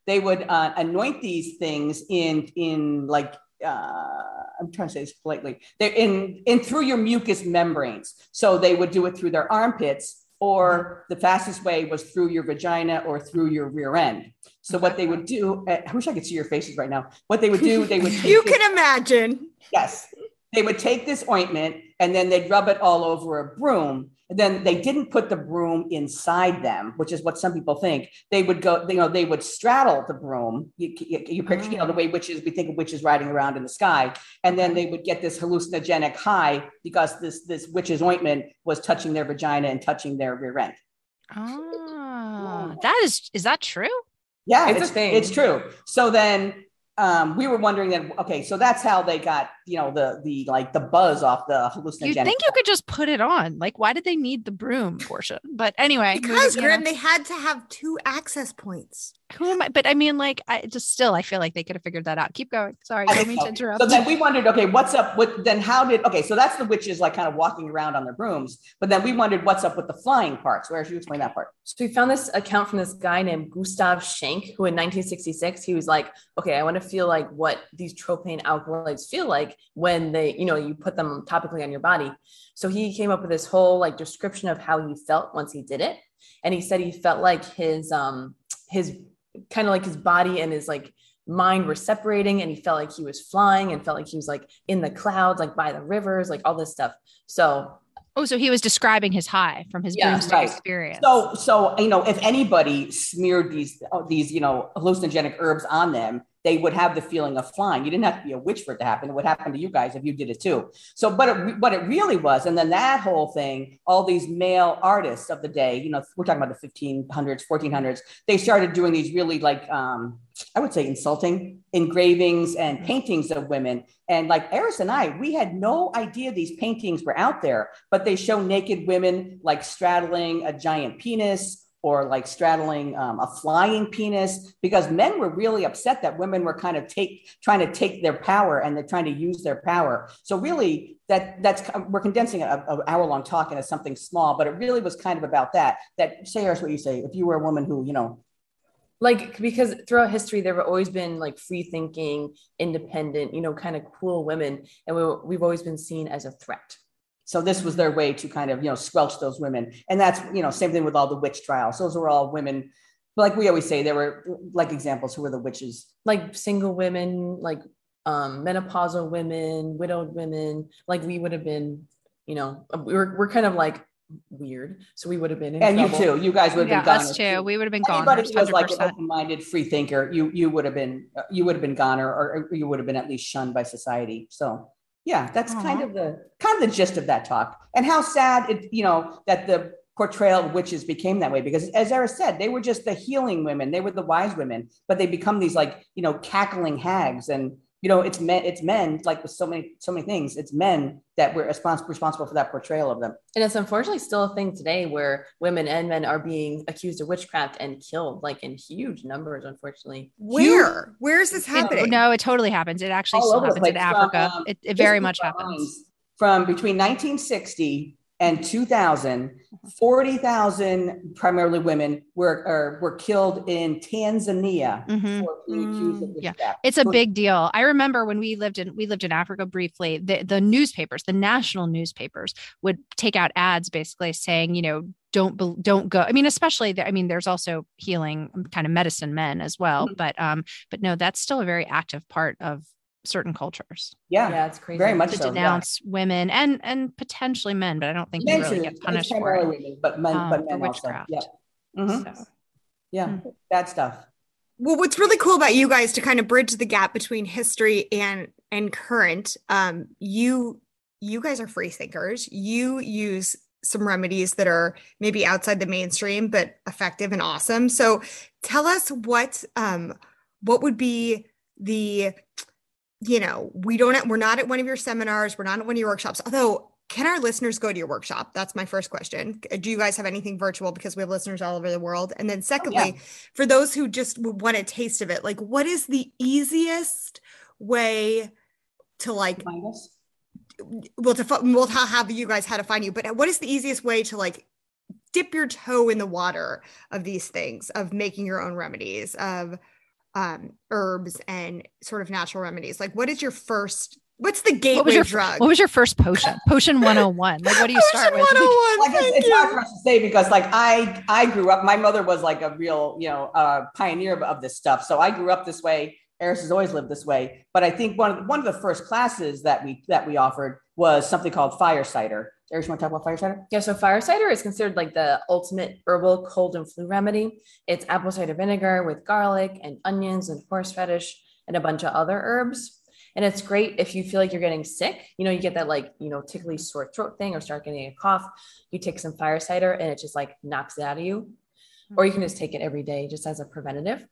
E: they would uh, anoint these things in in like uh, I'm trying to say this politely. They're in in through your mucous membranes. So they would do it through their armpits, or the fastest way was through your vagina or through your rear end. So what they would do, uh, I wish I could see your faces right now. What they would do, they would (laughs)
B: you this, can imagine.
E: Yes, they would take this ointment and then they'd rub it all over a broom. Then they didn't put the broom inside them, which is what some people think. They would go, you know, they would straddle the broom. You, you, you picture, you know, the mm. way witches, we think of witches riding around in the sky. And then they would get this hallucinogenic high because this, this witch's ointment was touching their vagina and touching their rear end.
A: Oh, that is, is that true?
E: Yeah,
F: It's a
E: it's,
F: thing.
E: it's true. So then um, we were wondering that, okay, so that's how they got, you know, the, the, like the buzz off the hallucinogenic.
A: You'd think you could just put it on. Like, why did they need the broom portion? But anyway,
B: Because Grim, they had to have two access points.
A: Who am I? But I mean, like, I just still, I feel like they could have figured that out. Keep going. Sorry,
E: I
A: I don't mean
E: so.
A: to interrupt.
E: So then we wondered, okay, what's up with then how did okay, so that's the witches like kind of walking around on their brooms, but then we wondered what's up with the flying parts. Where should you explain that part?
F: So we found this account from this guy named Gustav Schenk, who in 1966 he was like, okay, I want to feel like what these tropane alkaloids feel like when they, you know, you put them topically on your body. So he came up with this whole like description of how he felt once he did it, and he said he felt like his um his kind of like his body and his like mind were separating and he felt like he was flying and felt like he was like in the clouds like by the rivers like all this stuff so
A: oh, so he was describing his high from his
F: Yeah,
E: right.
A: experience.
E: So so you know, if anybody smeared these uh, these you know hallucinogenic herbs on them, they would have the feeling of flying. You didn't have to be a witch for it to happen. It would happen to you guys if you did it too. So, but it, what it really was, and then that whole thing, all these male artists of the day, you know, we're talking about the 1500s, 1400s, they started doing these really like, um, I would say insulting engravings and paintings of women. And like Ehris and I, we had no idea these paintings were out there, but they show naked women like straddling a giant penis or like straddling um, a flying penis because men were really upset that women were kind of take trying to take their power and they're trying to use their power. So really that that's we're condensing a, a hour long talk into something small but it really was kind of about that that say what you say. If you were a woman who you know
F: like because throughout history there have always been like free thinking independent you know kind of cool women and we, we've always been seen as a threat
E: so this was their way to kind of you know squelch those women and that's you know same thing with all the witch trials those were all women like we always say there were like examples who were the witches
F: like single women like um menopausal women widowed women like we would have been you know we we're, we're kind of like weird so we would have been in
E: and you too you guys would have
A: yeah,
E: been
A: us
E: goners,
A: too. We would have been gone.
E: Anybody
A: goners,
E: who was like an
A: 100%.
E: open-minded free thinker, you you would have been you would have been goner, or you would have been at least shunned by society. So yeah, that's kind of the kind of the gist of that talk, and how sad it you know that the portrayal of witches became that way because as Ehris said, they were just the healing women, they were the wise women, but they become these like you know cackling hags and. You know, it's men. It's men. Like with so many, so many things, it's men that were respons- responsible for that portrayal of them.
F: and it's unfortunately still a thing today where women and men are being accused of witchcraft and killed like in huge numbers unfortunately
B: Where? Where is this
A: It-
B: happening?
A: no, it totally happens. It actually
E: All
A: still
E: over the
A: happens in
E: place. From,
A: Africa.
E: um,
A: it, it very much happens.
E: From between 1960 and 2000, 40,000 primarily women were were killed in Tanzania
A: Mhm.
E: for being accused of
B: Mm,
A: yeah. It's a big deal. I remember when we lived in we lived in Africa briefly, the, the newspapers, the national newspapers would take out ads basically saying, you know, don't don't go. I mean, especially the, I mean, there's also healing um, kind of medicine men as well,
E: Mhm.
A: but um, but no, that's still a very active part of certain cultures
E: Yeah,
F: yeah it's crazy
E: very much
A: to
E: so. yeah.
A: denounce women and and potentially men, but I don't think they
E: Men
A: really get punished for it.
E: women, but men,
A: um,
E: but
A: for
E: men also.
A: witchcraft.
E: Yeah, Mhm.
A: So.
E: yeah,
A: Mm.
E: bad stuff.
B: Well, what's really cool about you guys to kind of bridge the gap between history and and current, um, you you guys are free thinkers. You use some remedies that are maybe outside the mainstream but effective and awesome. So, tell us what um what would be the you know we don't we're not at one of your seminars we're not at one of your workshops. Although can our listeners go to your workshop? That's my first question. Do you guys have anything virtual? Because we have listeners all over the world. And then oh, secondly for those who just would want a taste of it like what is the easiest way to like
E: Find
B: well to we'll have you guys how to find you but what is the easiest way to like dip your toe in the water of these things of making your own remedies of um herbs and sort of natural remedies like what is your first what's the gateway
A: What was your
B: drug
A: what was your first potion? (laughs) Potion 101. Like what do you start
B: Potion
A: with?
B: 101,
E: Like it's,
B: thank
E: it's
B: you.
E: hard for us to say because like I I grew up. My mother was like a real you know uh, pioneer of this stuff. So I grew up this way. Ehris has always lived this way. But I think one of the, one of the first classes that we that we offered was something called fire cider. Ehris, you want to talk about fire cider?
F: Yeah, so fire cider is considered like the ultimate herbal cold and flu remedy. It's apple cider vinegar with garlic and onions and horseradish and a bunch of other herbs. And it's great if you feel like you're getting sick. You know, you get that like, you know, tickly sore throat thing or start getting a cough. You take some fire cider and it just like knocks it out of you. Or you can just take it every day just as a preventative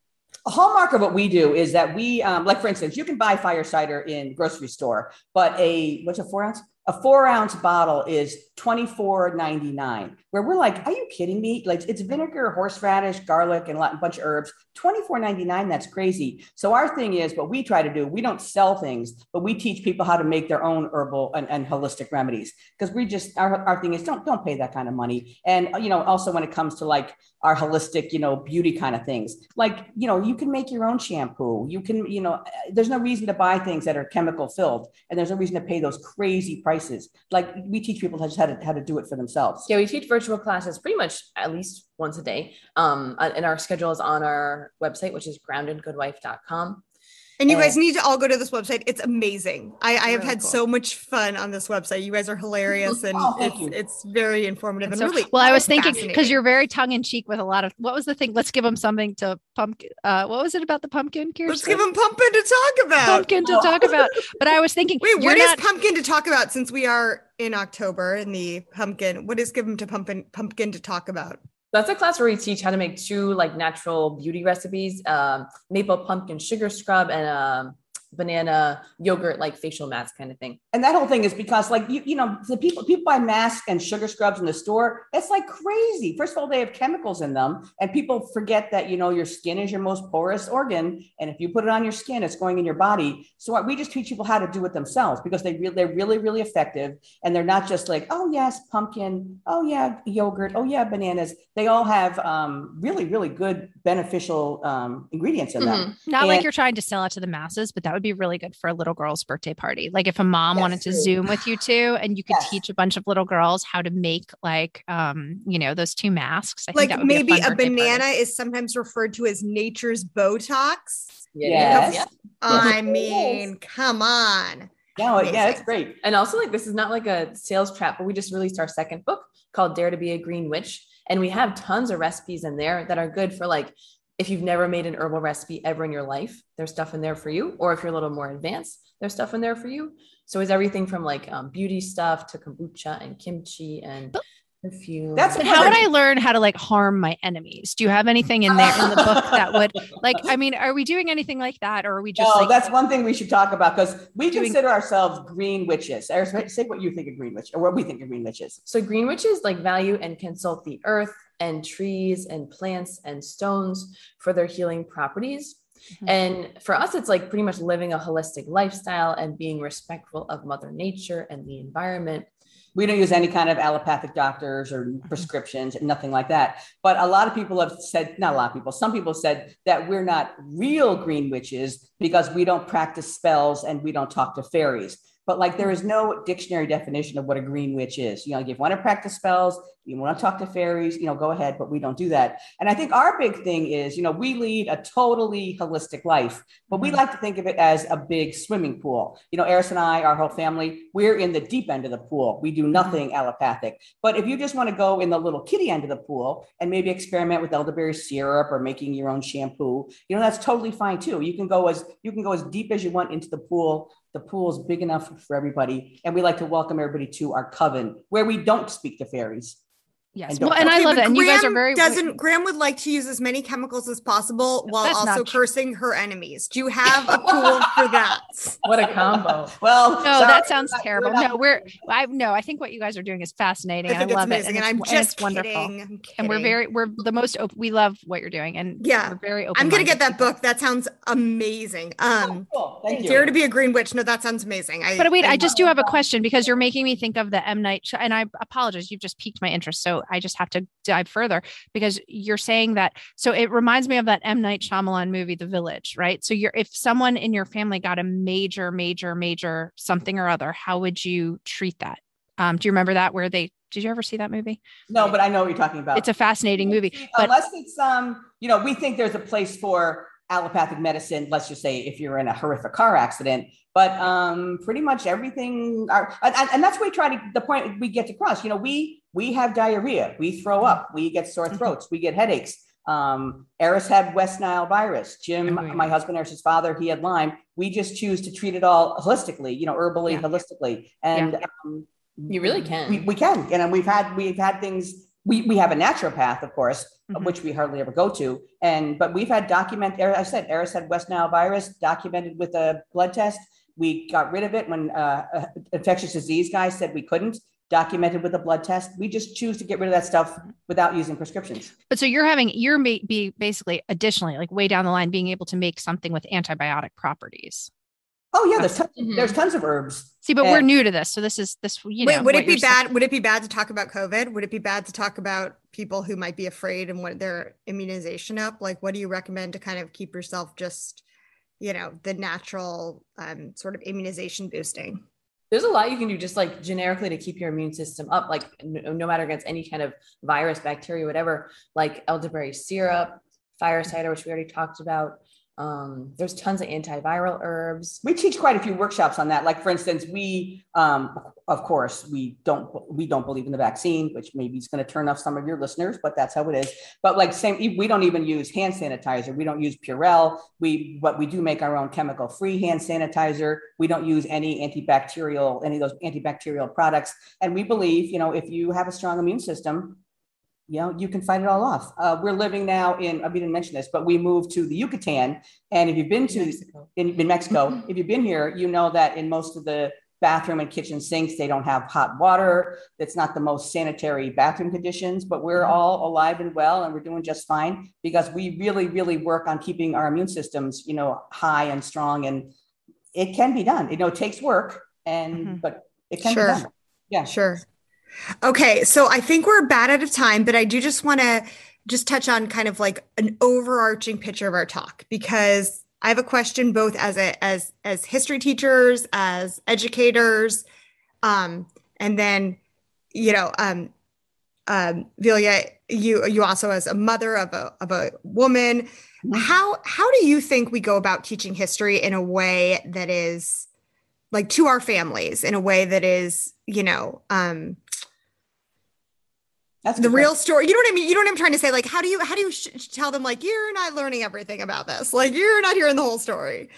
E: a hallmark of what we do is that we um, like for instance you can buy fire cider in grocery store but a what's a four ounce a four ounce bottle is $24.99 where we're like are you kidding me? Like it's vinegar horseradish garlic and a, bunch of herbs. $24.99 that's crazy. So our thing is what we try to do we don't sell things but we teach people how to make their own herbal and, and holistic remedies. Because we just our, our thing is don't don't pay that kind of money. And you know also when it comes to like our holistic you know beauty kind of things like you know you can make your own shampoo. You can you know there's no reason to buy things that are chemical filled and there's no reason to pay those crazy prices like we teach people how to, how to do it for themselves.
F: Yeah we teach virtual classes pretty much at least once a day. Um, and our schedule is on our website which is groundedgoodwife.com
B: and you guys need to all go to this website. It's amazing. I, I have really had cool. so much fun on this website. You guys are hilarious and oh, it's, it's very informative and so, really.
A: Well, I was thinking because you're very tongue in cheek with a lot of what was the thing? Let's give them something to pumpkin. Uh, what was it about the pumpkin?
B: Kirsten? Let's give them pumpkin to talk about.
A: Pumpkin to talk (laughs) about. But I was thinking,
B: wait, what not- is pumpkin to talk about? Since we are in October in the pumpkin, what is give them to pumpkin pumpkin to talk about?
F: That's a class where we teach how to make two like natural beauty recipes um, maple pumpkin sugar scrub and um, banana yogurt like facial mask kind of thing.
E: And that whole thing is because like you you know the people people buy masks and sugar scrubs in the store. It's like crazy. First of all they have chemicals in them and people forget that you know your skin is your most porous organ and if you put it on your skin it's going in your body. So we just teach people how to do it themselves because they really they're really really effective and they're not just like oh yes pumpkin. Oh yeah yogurt. Oh yeah bananas. They all have um, really really good beneficial um, ingredients in them.
A: Mm-hmm. not and, like you're trying to sell it to the masses but that would be really good for a little girl's birthday party. Like if a mom wanted to Zoom with you two and you could yes. teach a bunch of little girls how to make like, um, you know, those two masks.
B: I like maybe a, a banana party. is sometimes referred to as nature's Botox.
E: Yes. yes.
B: I mean, come on.
E: Yeah, yeah, it's great.
F: And also, like, this is not like a sales trap, but we just released our second book called Dare to Be a Green Witch. And we have tons of recipes in there that are good for like if you've never made an herbal recipe ever in your life, there's stuff in there for you. Or if you're a little more advanced, there's stuff in there for you. So it's everything from like um, beauty stuff to kombucha and kimchi and perfume.
A: That's how would I learn how to like harm my enemies? Do you have anything in there in the book (laughs) that would like? I mean, are we doing anything like that, or are we just?
E: No,
A: like,
E: that's one thing we should talk about because we doing... consider ourselves green witches. Say what you think of green witch or what we think of green witches.
F: So green witches like value and consult the earth and trees and plants and stones for their healing properties. Mm-hmm. And for us, it's like pretty much living a holistic lifestyle and being respectful of Mother Nature and the environment.
E: We don't use any kind of allopathic doctors or mm-hmm. prescriptions, nothing like that. But a lot of people have said, not a lot of people, some people said that we're not real green witches because we don't practice spells and we don't talk to fairies but like there is no dictionary definition of what a green witch is. You know, if you want to practice spells, you want to talk to fairies, you know, go ahead, but we don't do that. And I think our big thing is, you know, we lead a totally holistic life, but we mm-hmm. like to think of it as a big swimming pool. You know, Ehris and I, our whole family, we're in the deep end of the pool. We do mm-hmm. nothing allopathic. But if you just want to go in the little kitty end of the pool and maybe experiment with elderberry syrup or making your own shampoo, you know, that's totally fine too. You can go as you can go as deep as you want into the pool the pool is big enough for everybody. And we like to welcome everybody to our coven where we don't speak to fairies.
A: Yes. And well, and okay, I love it. And Graham you guys are very
B: doesn't Graham would like to use as many chemicals as possible while That's also cursing her enemies. Do you have a tool for that? (laughs)
F: What a combo.
E: well,
A: no, sorry, that sounds terrible. No, we're I no, I think what you guys are doing is fascinating. I, I love it. And,
B: and I'm just and it's kidding. wonderful.
A: And we're very we're the most open. We love what you're doing. And
B: yeah,
A: we're very open.
B: I'm gonna get that book. That sounds amazing. Um oh, cool. Thank you. Dare to be a green witch. No, that sounds amazing.
A: I, but wait, I, I just do have a question because you're making me think of the M Night and I apologize. You've just piqued my interest. So I just have to dive further because you're saying that. So it reminds me of that M Night Shyamalan movie, The Village, right? So you're if someone in your family got a major, major, major something or other, how would you treat that? Um, do you remember that where they did you ever see that movie?
E: No, but I know what you're talking about.
A: It's a fascinating movie.
E: Unless it's um, you know, we think there's a place for allopathic medicine, let's just say if you're in a horrific car accident, but um, pretty much everything are, and, and that's what we try to, the point we get to cross, you know, we, we have diarrhea, we throw up, we get sore
A: Mm-hmm.
E: throats, we get headaches. Um, Ehris had West Nile virus. Jim,
A: Oh, yeah.
E: my husband, Ehris's father, he had Lyme. We just choose to treat it all holistically, you know, herbally,
A: Yeah.
E: holistically. And um,
F: You really can.
E: we, we can. And we've had, we've had things, we, we have a naturopath, of course,
A: Mhm.
E: which we hardly ever go to. And, but we've had document, I said, Ehris had West Nile virus documented with a blood test. We got rid of it when uh, uh, infectious disease guy said we couldn't, documented with a blood test. We just choose to get rid of that stuff without using prescriptions.
A: But so you're having you're may be basically additionally like way down the line being able to make something with antibiotic properties.
E: Oh yeah, there's tons,
F: Mhm.
E: there's tons of herbs.
A: See, but we're new to this, so this is this you know.
B: Wait, would it be
A: you're saying-
B: bad? Would it be bad to talk about COVID? Would it be bad to talk about people who might be afraid and what their immunization up? Like, what do you recommend to kind of keep yourself just, you know, the natural um, sort of immunization boosting?
F: There's a lot you can do just like generically to keep your immune system up, like no, no matter against any kind of virus, bacteria, whatever, like elderberry syrup, fire cider, which we already talked about. Um, there's tons of antiviral herbs.
E: we teach quite a few workshops on that. Like for instance we um, of course we don't we don't believe in the vaccine which maybe is going to turn off some of your listeners but that's how it is. But like same we don't even use hand sanitizer. We don't use purell. We but we do make our own chemical free hand sanitizer. We don't use any antibacterial any of those antibacterial products. And we believe you know if you have a strong immune system you know, you can fight it all off. Uh, we're living now in, we didn't mention this, but we moved to the Yucatan. And if you've been to
F: Mexico.
E: in, in Mexico, if you've been here, you know that in most of the bathroom and kitchen sinks, they don't have hot water. That's not the most sanitary bathroom conditions, but we're all alive and well and we're doing just fine because we really, really work on keeping our immune systems, you know, high and strong. And it can be done. You know, it takes work and,
A: Mhm.
E: but it can
B: Sure.
E: be done. Yeah.
B: Sure. Okay, so I think we're bad out of time, but I do just want to just touch on kind of like an overarching picture of our talk because I have a question both as a as as history teachers, as educators, um, and then you know, um, um, Velya, you you also as a mother of a of a woman.
E: Mhm.
B: How how do you think we go about teaching history in a way that is like to our families in a way that is you know um
E: That's
B: the real story you know what i mean you know what i'm trying to say like how do you how do you sh- tell them like you're not learning everything about this like you're not hearing the whole story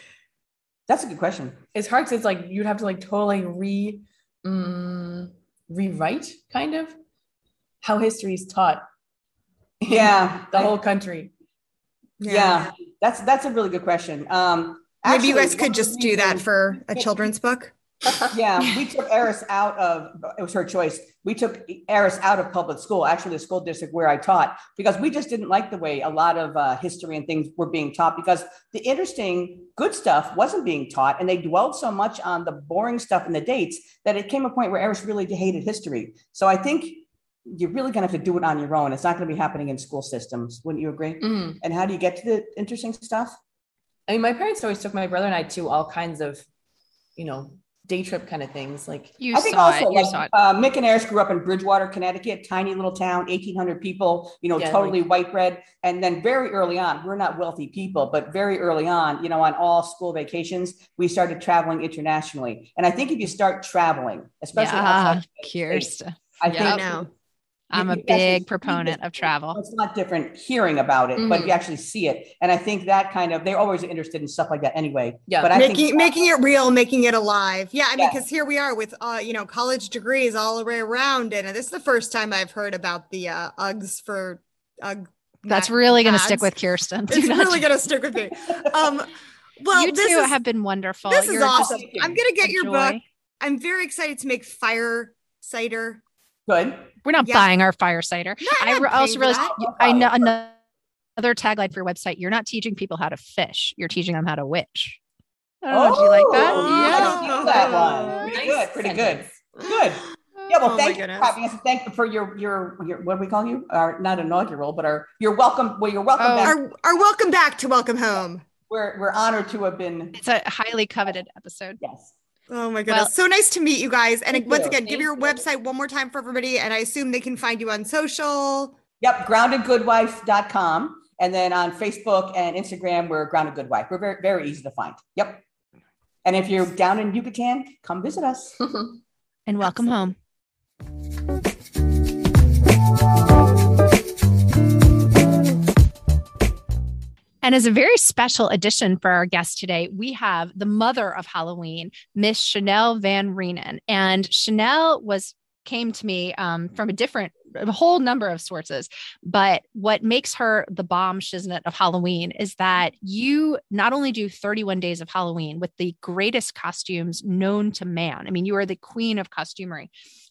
E: That's a good question.
F: It's hard because it's like you'd have to like totally re mm, rewrite kind of how history is taught.
E: Yeah. (laughs)
F: the
E: I-
F: whole country.
E: Yeah. that's that's a really good question. Um,
B: maybe you guys could just do that for a children's book
E: yeah, we took Ehris out of it was her choice. We took Ehris out of public school, actually the school district where I taught, because we just didn't like the way a lot of uh, history and things were being taught. Because the interesting, good stuff wasn't being taught, and they dwelled so much on the boring stuff and the dates that it came a point where Ehris really hated history. So I think you're really going to have to do it on your own. It's not going to be happening in school systems. Wouldn't you agree?
F: Mhm.
E: And how do you get to the interesting stuff?
F: I mean, my parents always took my brother and I to all kinds of, you know, day trip kind of things. Like,
A: You
E: I think
A: saw
E: also,
A: it. You
E: like,
A: saw it.
E: uh, Mick and Ehris grew up in Bridgewater, Connecticut, tiny little town, 1,800 people, you know,
F: Yeah,
E: totally white bread. And then very early on, we're not wealthy people, but very early on, you know, on all school vacations, we started traveling internationally. And I think if you start traveling, especially
A: Yeah,
E: outside the States, I
A: Yep.
E: think
B: I know.
A: I'm a big proponent of travel.
E: It's not different hearing about it, but
F: Mhm.
E: you actually see it. And I think that kind of, they're always interested in stuff like that anyway.
F: Yeah.
E: But I
B: making
E: think
B: making it real making it alive yeah i mean
E: Yeah.
B: because here we are with uh you know college degrees all the way around and this is the first time i've heard about the uh uggs for ugg
A: That's really going to stick with Kirsten. Do
B: it's
A: not-
B: really gonna stick with me (laughs) um well
A: you two
B: is,
A: have been wonderful.
B: this is
A: You're just
B: awesome i'm gonna get your
A: joy.
B: book i'm very excited to make fire cider
E: good.
A: We're not
B: Yeah.
A: buying our fire cider.
B: I'm
A: I
B: not
A: re- also realized
B: that.
A: I know another, another tagline for your website. You're not teaching people how to fish. You're teaching them how to witch. I don't know if you like that.
E: Oh,
B: Yeah.
E: I didn't that one. Pretty good. Pretty good. Good. Yeah, well,
B: Oh
E: thank you for having us. Thank you for your, your, your, what do we call you? Our, not inaugural, but our, you're welcome. Well, you're welcome
A: Oh.
E: back.
B: our, our welcome back to welcome home
E: We're, we're honored to have been,
A: It's a highly coveted episode.
E: yes.
B: Oh my goodness.
A: Well-
B: so nice to meet you guys. And once
E: you.
B: again, give your
F: you.
B: website one more time for everybody. And I assume they can find you on social.
E: Yep, groundedgoodwife.com. And then on Facebook and Instagram, we're Grounded Good Wife. We're very, very easy to find. Yep. And if you're down in Yucatan, come visit us. (laughs)
A: and welcome home. And as a very special addition for our guest today, we have the mother of Halloween, Miss Chanel Van Reenen. And Chanel was came to me um, from a different a whole number of sources. But what makes her the bomb shiznit of halloween is that you not only do 31 days of halloween with the greatest costumes known to man. I mean you are the queen of costumery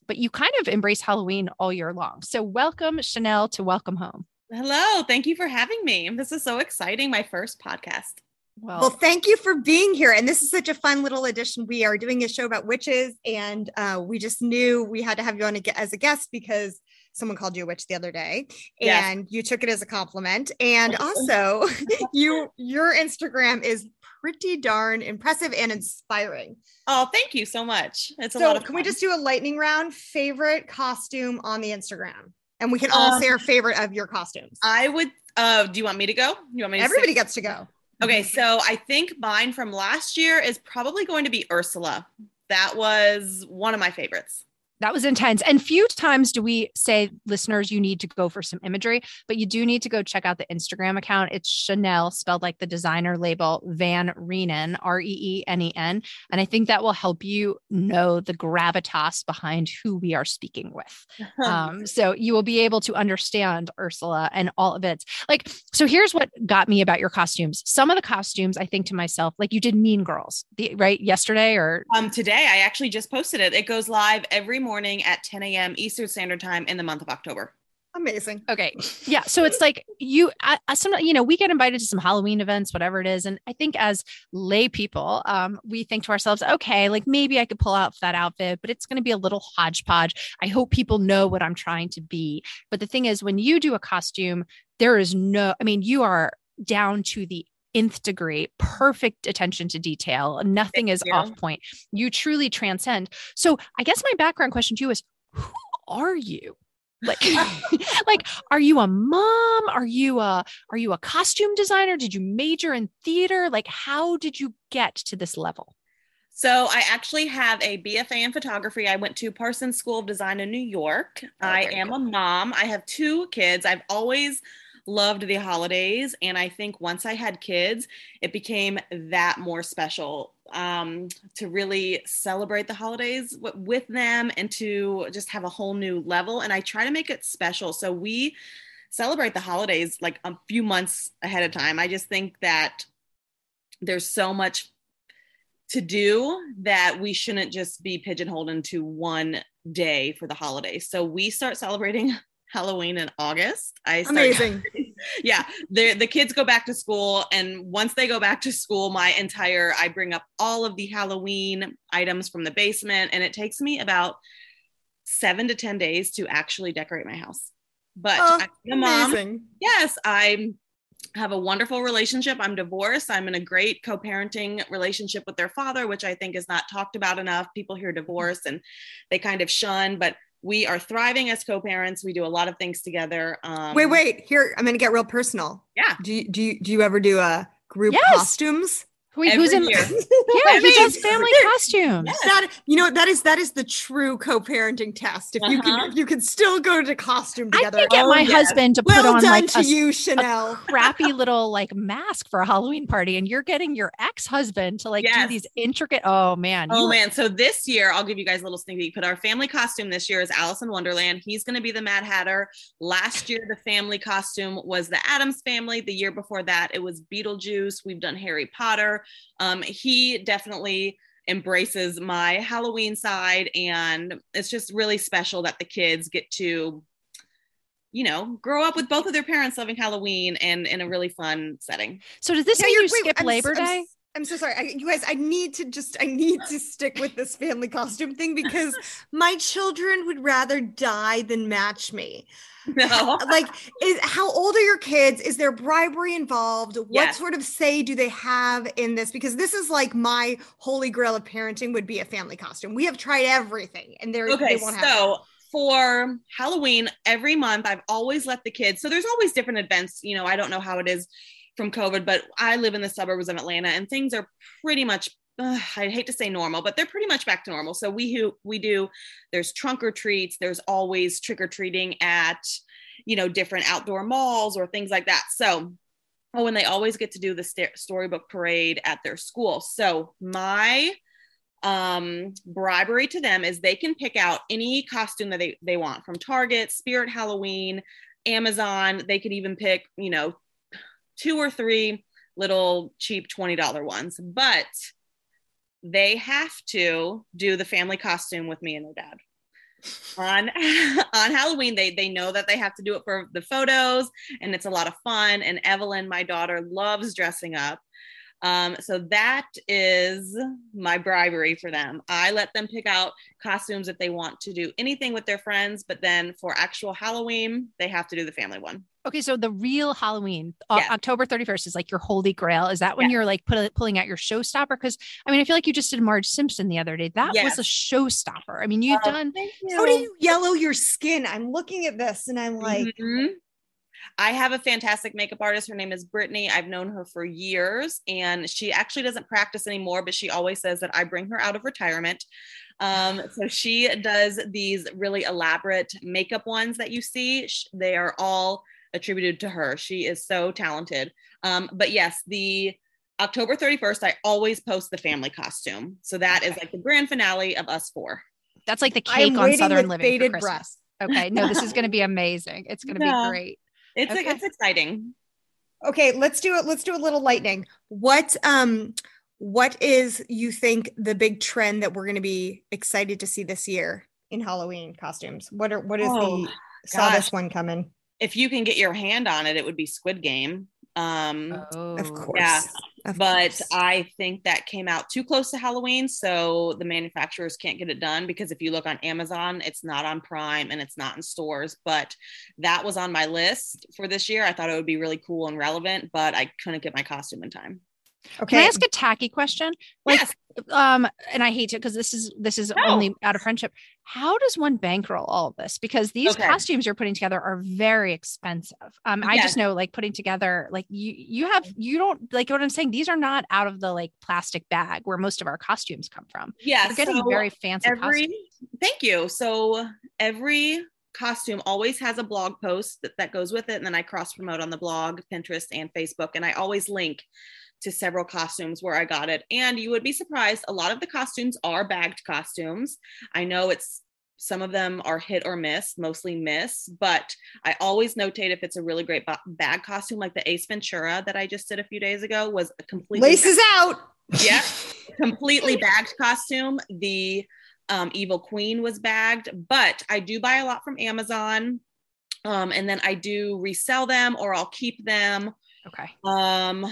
A: but you kind of embrace halloween all year long. So welcome chanel to welcome home
G: hello thank you for having me this is so exciting my first podcast
B: well, well, thank you for being here. And this is such a fun little addition. We are doing a show about witches, and uh, we just knew we had to have you on a, as a guest because someone called you a witch the other day, and you took it as a compliment. And also, (laughs) (laughs) you your Instagram is pretty darn impressive and inspiring.
G: Oh, thank you so much. It's a
B: so
G: lot of.
B: Can we just do a lightning round? Favorite costume on the Instagram, and we can all um, say our favorite of your costumes.
G: I would. Uh, do you want me to go? You want me?
B: Everybody say- gets to go.
G: Okay, so I think mine from last year is probably going to be Ursula. That was one of my favorites
A: that was intense. And few times do we say, listeners, you need to go for some imagery, but you do need to go check out the Instagram account. It's Chanel, spelled like the designer label, Van Reenen, R E E N E N. And I think that will help you know the gravitas behind who we are speaking with. Um, so you will be able to understand Ursula and all of it. Like, so here's what got me about your costumes. Some of the costumes, I think to myself, like you did Mean Girls, the, right? Yesterday or
G: um today, I actually just posted it. It goes live every morning at 10 a.m. Eastern Standard Time in the month of October.
B: Amazing.
A: Okay. Yeah. So it's like you, I, I, some, you know, we get invited to some Halloween events, whatever it is. And I think as lay people, um, we think to ourselves, okay, like maybe I could pull out that outfit, but it's going to be a little hodgepodge. I hope people know what I'm trying to be. But the thing is, when you do a costume, there is no, I mean, you are down to the nth degree, perfect attention to detail. Nothing Thank is you. off point. You truly transcend. So I guess my background question to you is who are you? like (laughs) (laughs) like are you a mom are you a are you a costume designer did you major in theater like how did you get to this level
G: so I actually have a BFA in photography. I went to Parsons School of Design in New York. Oh, I am a mom. I have two kids. I've always loved the holidays. And I think once I had kids, it became that more special um, to really celebrate the holidays w- with them and to just have a whole new level. And I try to make it special. So we celebrate the holidays like a few months ahead of time. I just think that there's so much to do that we shouldn't just be pigeonholed into one day for the holidays. So we start celebrating Halloween in August.
B: I amazing. (laughs)
G: yeah, the the kids go back to school, and once they go back to school, my entire I bring up all of the Halloween items from the basement, and it takes me about seven to ten days to actually decorate my house. But oh, I'm a mom. Yes, I have a wonderful relationship. I'm divorced. I'm in a great co-parenting relationship with their father, which I think is not talked about enough. People hear divorce and they kind of shun, but we are thriving as co-parents. We do a lot of things together. Um,
B: wait, wait, here I'm going to get real personal.
G: Yeah.
B: Do you, do you, do you ever do a group yes. costumes?
A: Wait, who's in? Year. (laughs) yeah, (laughs) he does family costumes.
B: Yes. That you know that is that is the true co-parenting test. If uh-huh. you can, uh-huh. if you can still go to costume together.
A: I can get oh, my yes. husband to well put on like
B: to a, you, Chanel.
A: a (laughs) crappy little like mask for a Halloween party, and you're getting your ex-husband to like yes. do these intricate. Oh man.
G: Oh man. So this year, I'll give you guys a little sneak peek. But our family costume this year is Alice in Wonderland. He's going to be the Mad Hatter. Last year, the family costume was the Addams Family. The year before that, it was Beetlejuice. We've done Harry Potter. Um, he definitely embraces my Halloween side, and it's just really special that the kids get to, you know, grow up with both of their parents loving Halloween and in a really fun setting.
A: So does this yeah, mean you skip I'm, Labor Day? I'm,
B: I'm so sorry. I, you guys, I need to just, I need to stick with this family costume thing because my children would rather die than match me. No. (laughs) like, is how old are your kids? Is there bribery involved? What yes. sort of say do they have in this? Because this is like my holy grail of parenting would be a family costume. We have tried everything and okay, they won't have
G: so for Halloween, every month, I've always let the kids, so there's always different events. You know, I don't know how it is from COVID, but I live in the suburbs of Atlanta and things are pretty much uh, I hate to say normal, but they're pretty much back to normal. So we who we do there's trunk or treats, there's always trick or treating at you know different outdoor malls or things like that. So oh, and they always get to do the st- storybook parade at their school. So my um bribery to them is they can pick out any costume that they, they want from Target, Spirit Halloween, Amazon. They could even pick, you know, two or three little cheap $20 ones. But they have to do the family costume with me and their dad on (laughs) on Halloween. They they know that they have to do it for the photos, and it's a lot of fun. And Evelyn, my daughter, loves dressing up. Um, so that is my bribery for them. I let them pick out costumes if they want to do anything with their friends, but then for actual Halloween, they have to do the family one.
A: Okay, so the real Halloween, yeah. October 31st is like your holy grail. Is that when yeah. you're like put, pulling out your showstopper? Because I mean, I feel like you just did Marge Simpson the other day. That yes. was a showstopper. I mean, you've uh, done.
B: You. How do you yellow your skin? I'm looking at this and I'm like, mm-hmm.
G: I have a fantastic makeup artist. Her name is Brittany. I've known her for years and she actually doesn't practice anymore, but she always says that I bring her out of retirement. Um, (sighs) so she does these really elaborate makeup ones that you see. They are all attributed to her. She is so talented. Um, but yes, the October 31st, I always post the family costume. So that okay. is like the grand finale of us four.
A: That's like the cake on Southern Living. For Christmas. Okay. No, this is going to be amazing. It's going to yeah. be great.
G: It's okay. it's exciting.
B: Okay, let's do it. Let's do a little lightning. What um what is you think the big trend that we're going to be excited to see this year in Halloween costumes? What are what is oh, the saw this one coming?
G: If you can get your hand on it, it would be Squid Game. Um,
B: oh, of course.
G: Yeah.
B: Of
G: but
B: course.
G: I think that came out too close to Halloween. So the manufacturers can't get it done because if you look on Amazon, it's not on Prime and it's not in stores. But that was on my list for this year. I thought it would be really cool and relevant, but I couldn't get my costume in time.
A: Okay. Can I ask a tacky question? Like, yes. um, and I hate it because this is this is no. only out of friendship. How does one bankroll all of this? Because these okay. costumes you're putting together are very expensive. Um, yes. I just know like putting together like you you have you don't like what I'm saying. These are not out of the like plastic bag where most of our costumes come from.
G: Yeah,
A: you're getting so very fancy.
G: Every
A: costumes.
G: thank you. So every costume always has a blog post that, that goes with it, and then I cross promote on the blog, Pinterest, and Facebook, and I always link to several costumes where I got it. And you would be surprised, a lot of the costumes are bagged costumes. I know it's some of them are hit or miss, mostly miss, but I always notate if it's a really great bag costume, like the Ace Ventura that I just did a few days ago was a completely
B: laces out.
G: Yeah, (laughs) completely bagged costume. The um, Evil Queen was bagged, but I do buy a lot from Amazon. Um, and then I do resell them or I'll keep them.
A: Okay.
G: Um,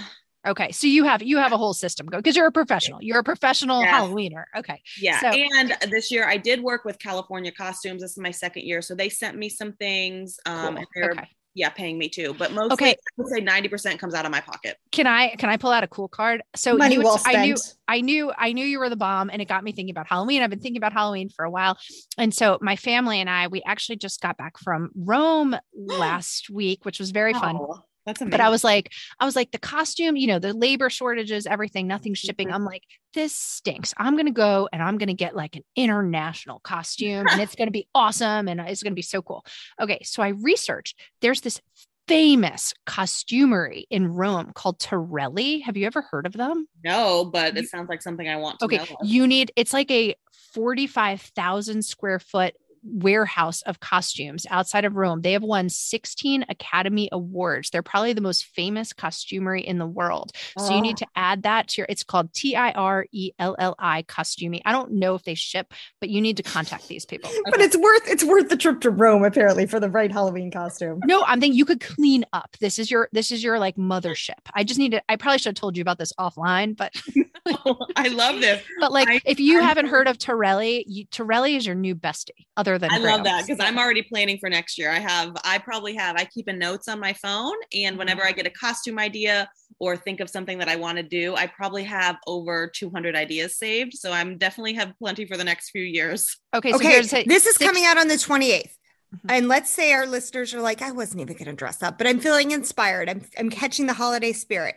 A: Okay, so you have you have a whole system go because you're a professional. You're a professional yes. Halloweener. Okay.
G: Yeah. So, and this year I did work with California Costumes. This is my second year, so they sent me some things. Um, cool. they're okay. yeah paying me too, but mostly okay. I would say ninety percent comes out of my pocket.
A: Can I can I pull out a cool card? So
B: Money well
A: I knew I knew I knew you were the bomb, and it got me thinking about Halloween. I've been thinking about Halloween for a while, and so my family and I we actually just got back from Rome last week, which was very fun.
G: That's amazing.
A: But I was like, I was like, the costume, you know, the labor shortages, everything, nothing's shipping. Mm-hmm. I'm like, this stinks. I'm going to go and I'm going to get like an international costume and it's going to be awesome and it's going to be so cool. Okay. So I researched, there's this famous costumery in Rome called Tirelli. Have you ever heard of them?
G: No, but it sounds like something I want to
A: okay,
G: know.
A: You need, it's like a 45,000 square foot warehouse of costumes outside of Rome. They have won 16 Academy Awards. They're probably the most famous costumery in the world. So you need oh. to add that to your, it's called T I R E L L I costuming. I don't know if they ship, but you need to contact these people.
B: Okay. (laughs) But it's worth, it's worth the trip to Rome apparently for the right Halloween costume.
A: No, I'm thinking you could clean up. This is your, this is your like mothership. I just need to, I probably should have told you about this offline, but (laughs) (laughs)
G: I love this.
A: But like,
G: I,
A: if you I, haven't heard of Tirelli, you, Tirelli is your new bestie other than
G: I love that because I'm already planning for next year. I have I probably have I keep a notes on my phone and whenever I get a costume idea or think of something that I want to do, I probably have over 200 ideas saved. So I'm definitely have plenty for the next few years.
A: Okay. So
B: okay,
A: here's a-
B: this is
A: six-
B: coming out on the 28th.
A: Mhm.
B: And let's say our listeners are like, I wasn't even going to dress up, but I'm feeling inspired. I'm, I'm catching the holiday spirit.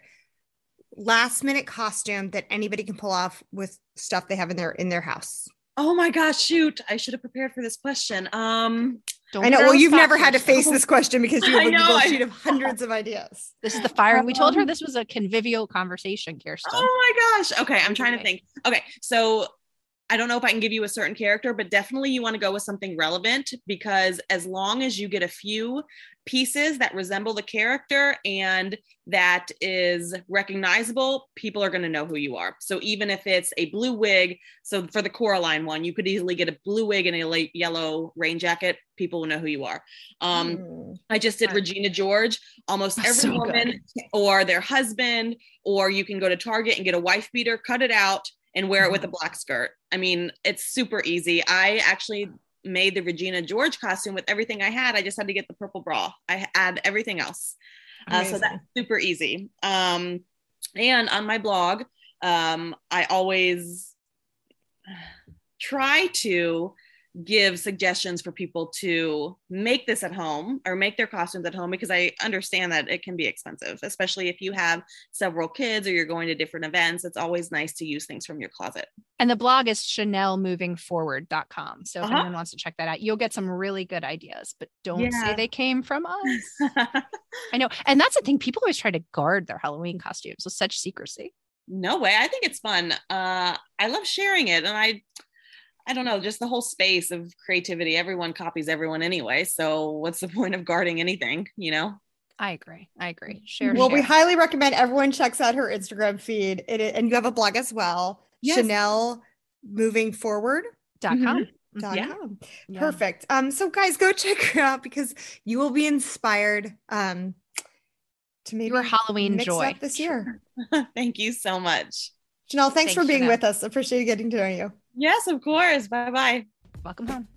B: Last minute costume that anybody can pull off with stuff they have in their in their house.
G: Oh my gosh, shoot. I should have prepared for this question. Um
A: Don't
B: I know. Well, you've never had to face this question because you (laughs) have
G: I
B: a
G: know,
B: Google sheet of hundreds of ideas.
A: This is the fire. We told her (laughs) this was a convivial conversation, Kirsten.
G: Oh my gosh. Okay, I'm trying to think. Okay, so I don't know if I can give you a certain character, but definitely you want to go with something relevant because as long as you get a few pieces that resemble the character and that is recognizable, people are going to know who you are. So even if it's a blue wig, so for the Coraline one, you could easily get a blue wig and a light yellow rain jacket. People will know who you are. Um,
B: Hmm.
G: I just did Regina George. Almost every
A: So good.
G: woman or their husband, or you can go to Target and get a wife beater, cut it out, and wear it with a black skirt. I mean, it's super easy. I actually made the Regina George costume with everything I had. I just had to get the purple bra. I had everything else. Uh, so that's super easy. Um, and on my blog, um, I always try to give suggestions for people to make this at home or make their costumes at home because I understand that it can be expensive, especially if you have several kids or you're going to different events. It's always nice to use things from your closet.
A: And the blog is chanelmovingforward.com. So if
G: Uh-huh.
A: anyone wants to check that out, you'll get some really good ideas, but don't say they came from us. (laughs) I know. And that's the thing. People always try to guard their Halloween costumes with such secrecy.
G: no way. I think it's fun. Uh, I love sharing it. And I, I don't know, just the whole space of creativity. Everyone copies everyone anyway. So what's the (laughs) point of guarding anything, you know?
A: I agree. I agree. Share.
B: Well, we highly recommend everyone checks out her Instagram feed. It, and you have a blog as well.
G: Yes.
B: Chanel moving forward.
A: dot com.
B: Dot
G: Yeah.
B: com.
A: Yeah.
B: Perfect. Um, so guys, go check her out because you will be inspired um to maybe
A: Your Halloween
B: mix
A: joy.
B: up this year. (laughs)
G: Thank you so much.
B: Chanel, thanks,
A: Thanks,
B: for being
A: Chanel.
B: with us. Appreciate getting to know you.
G: Yes, of course. Bye bye.
A: Welcome home.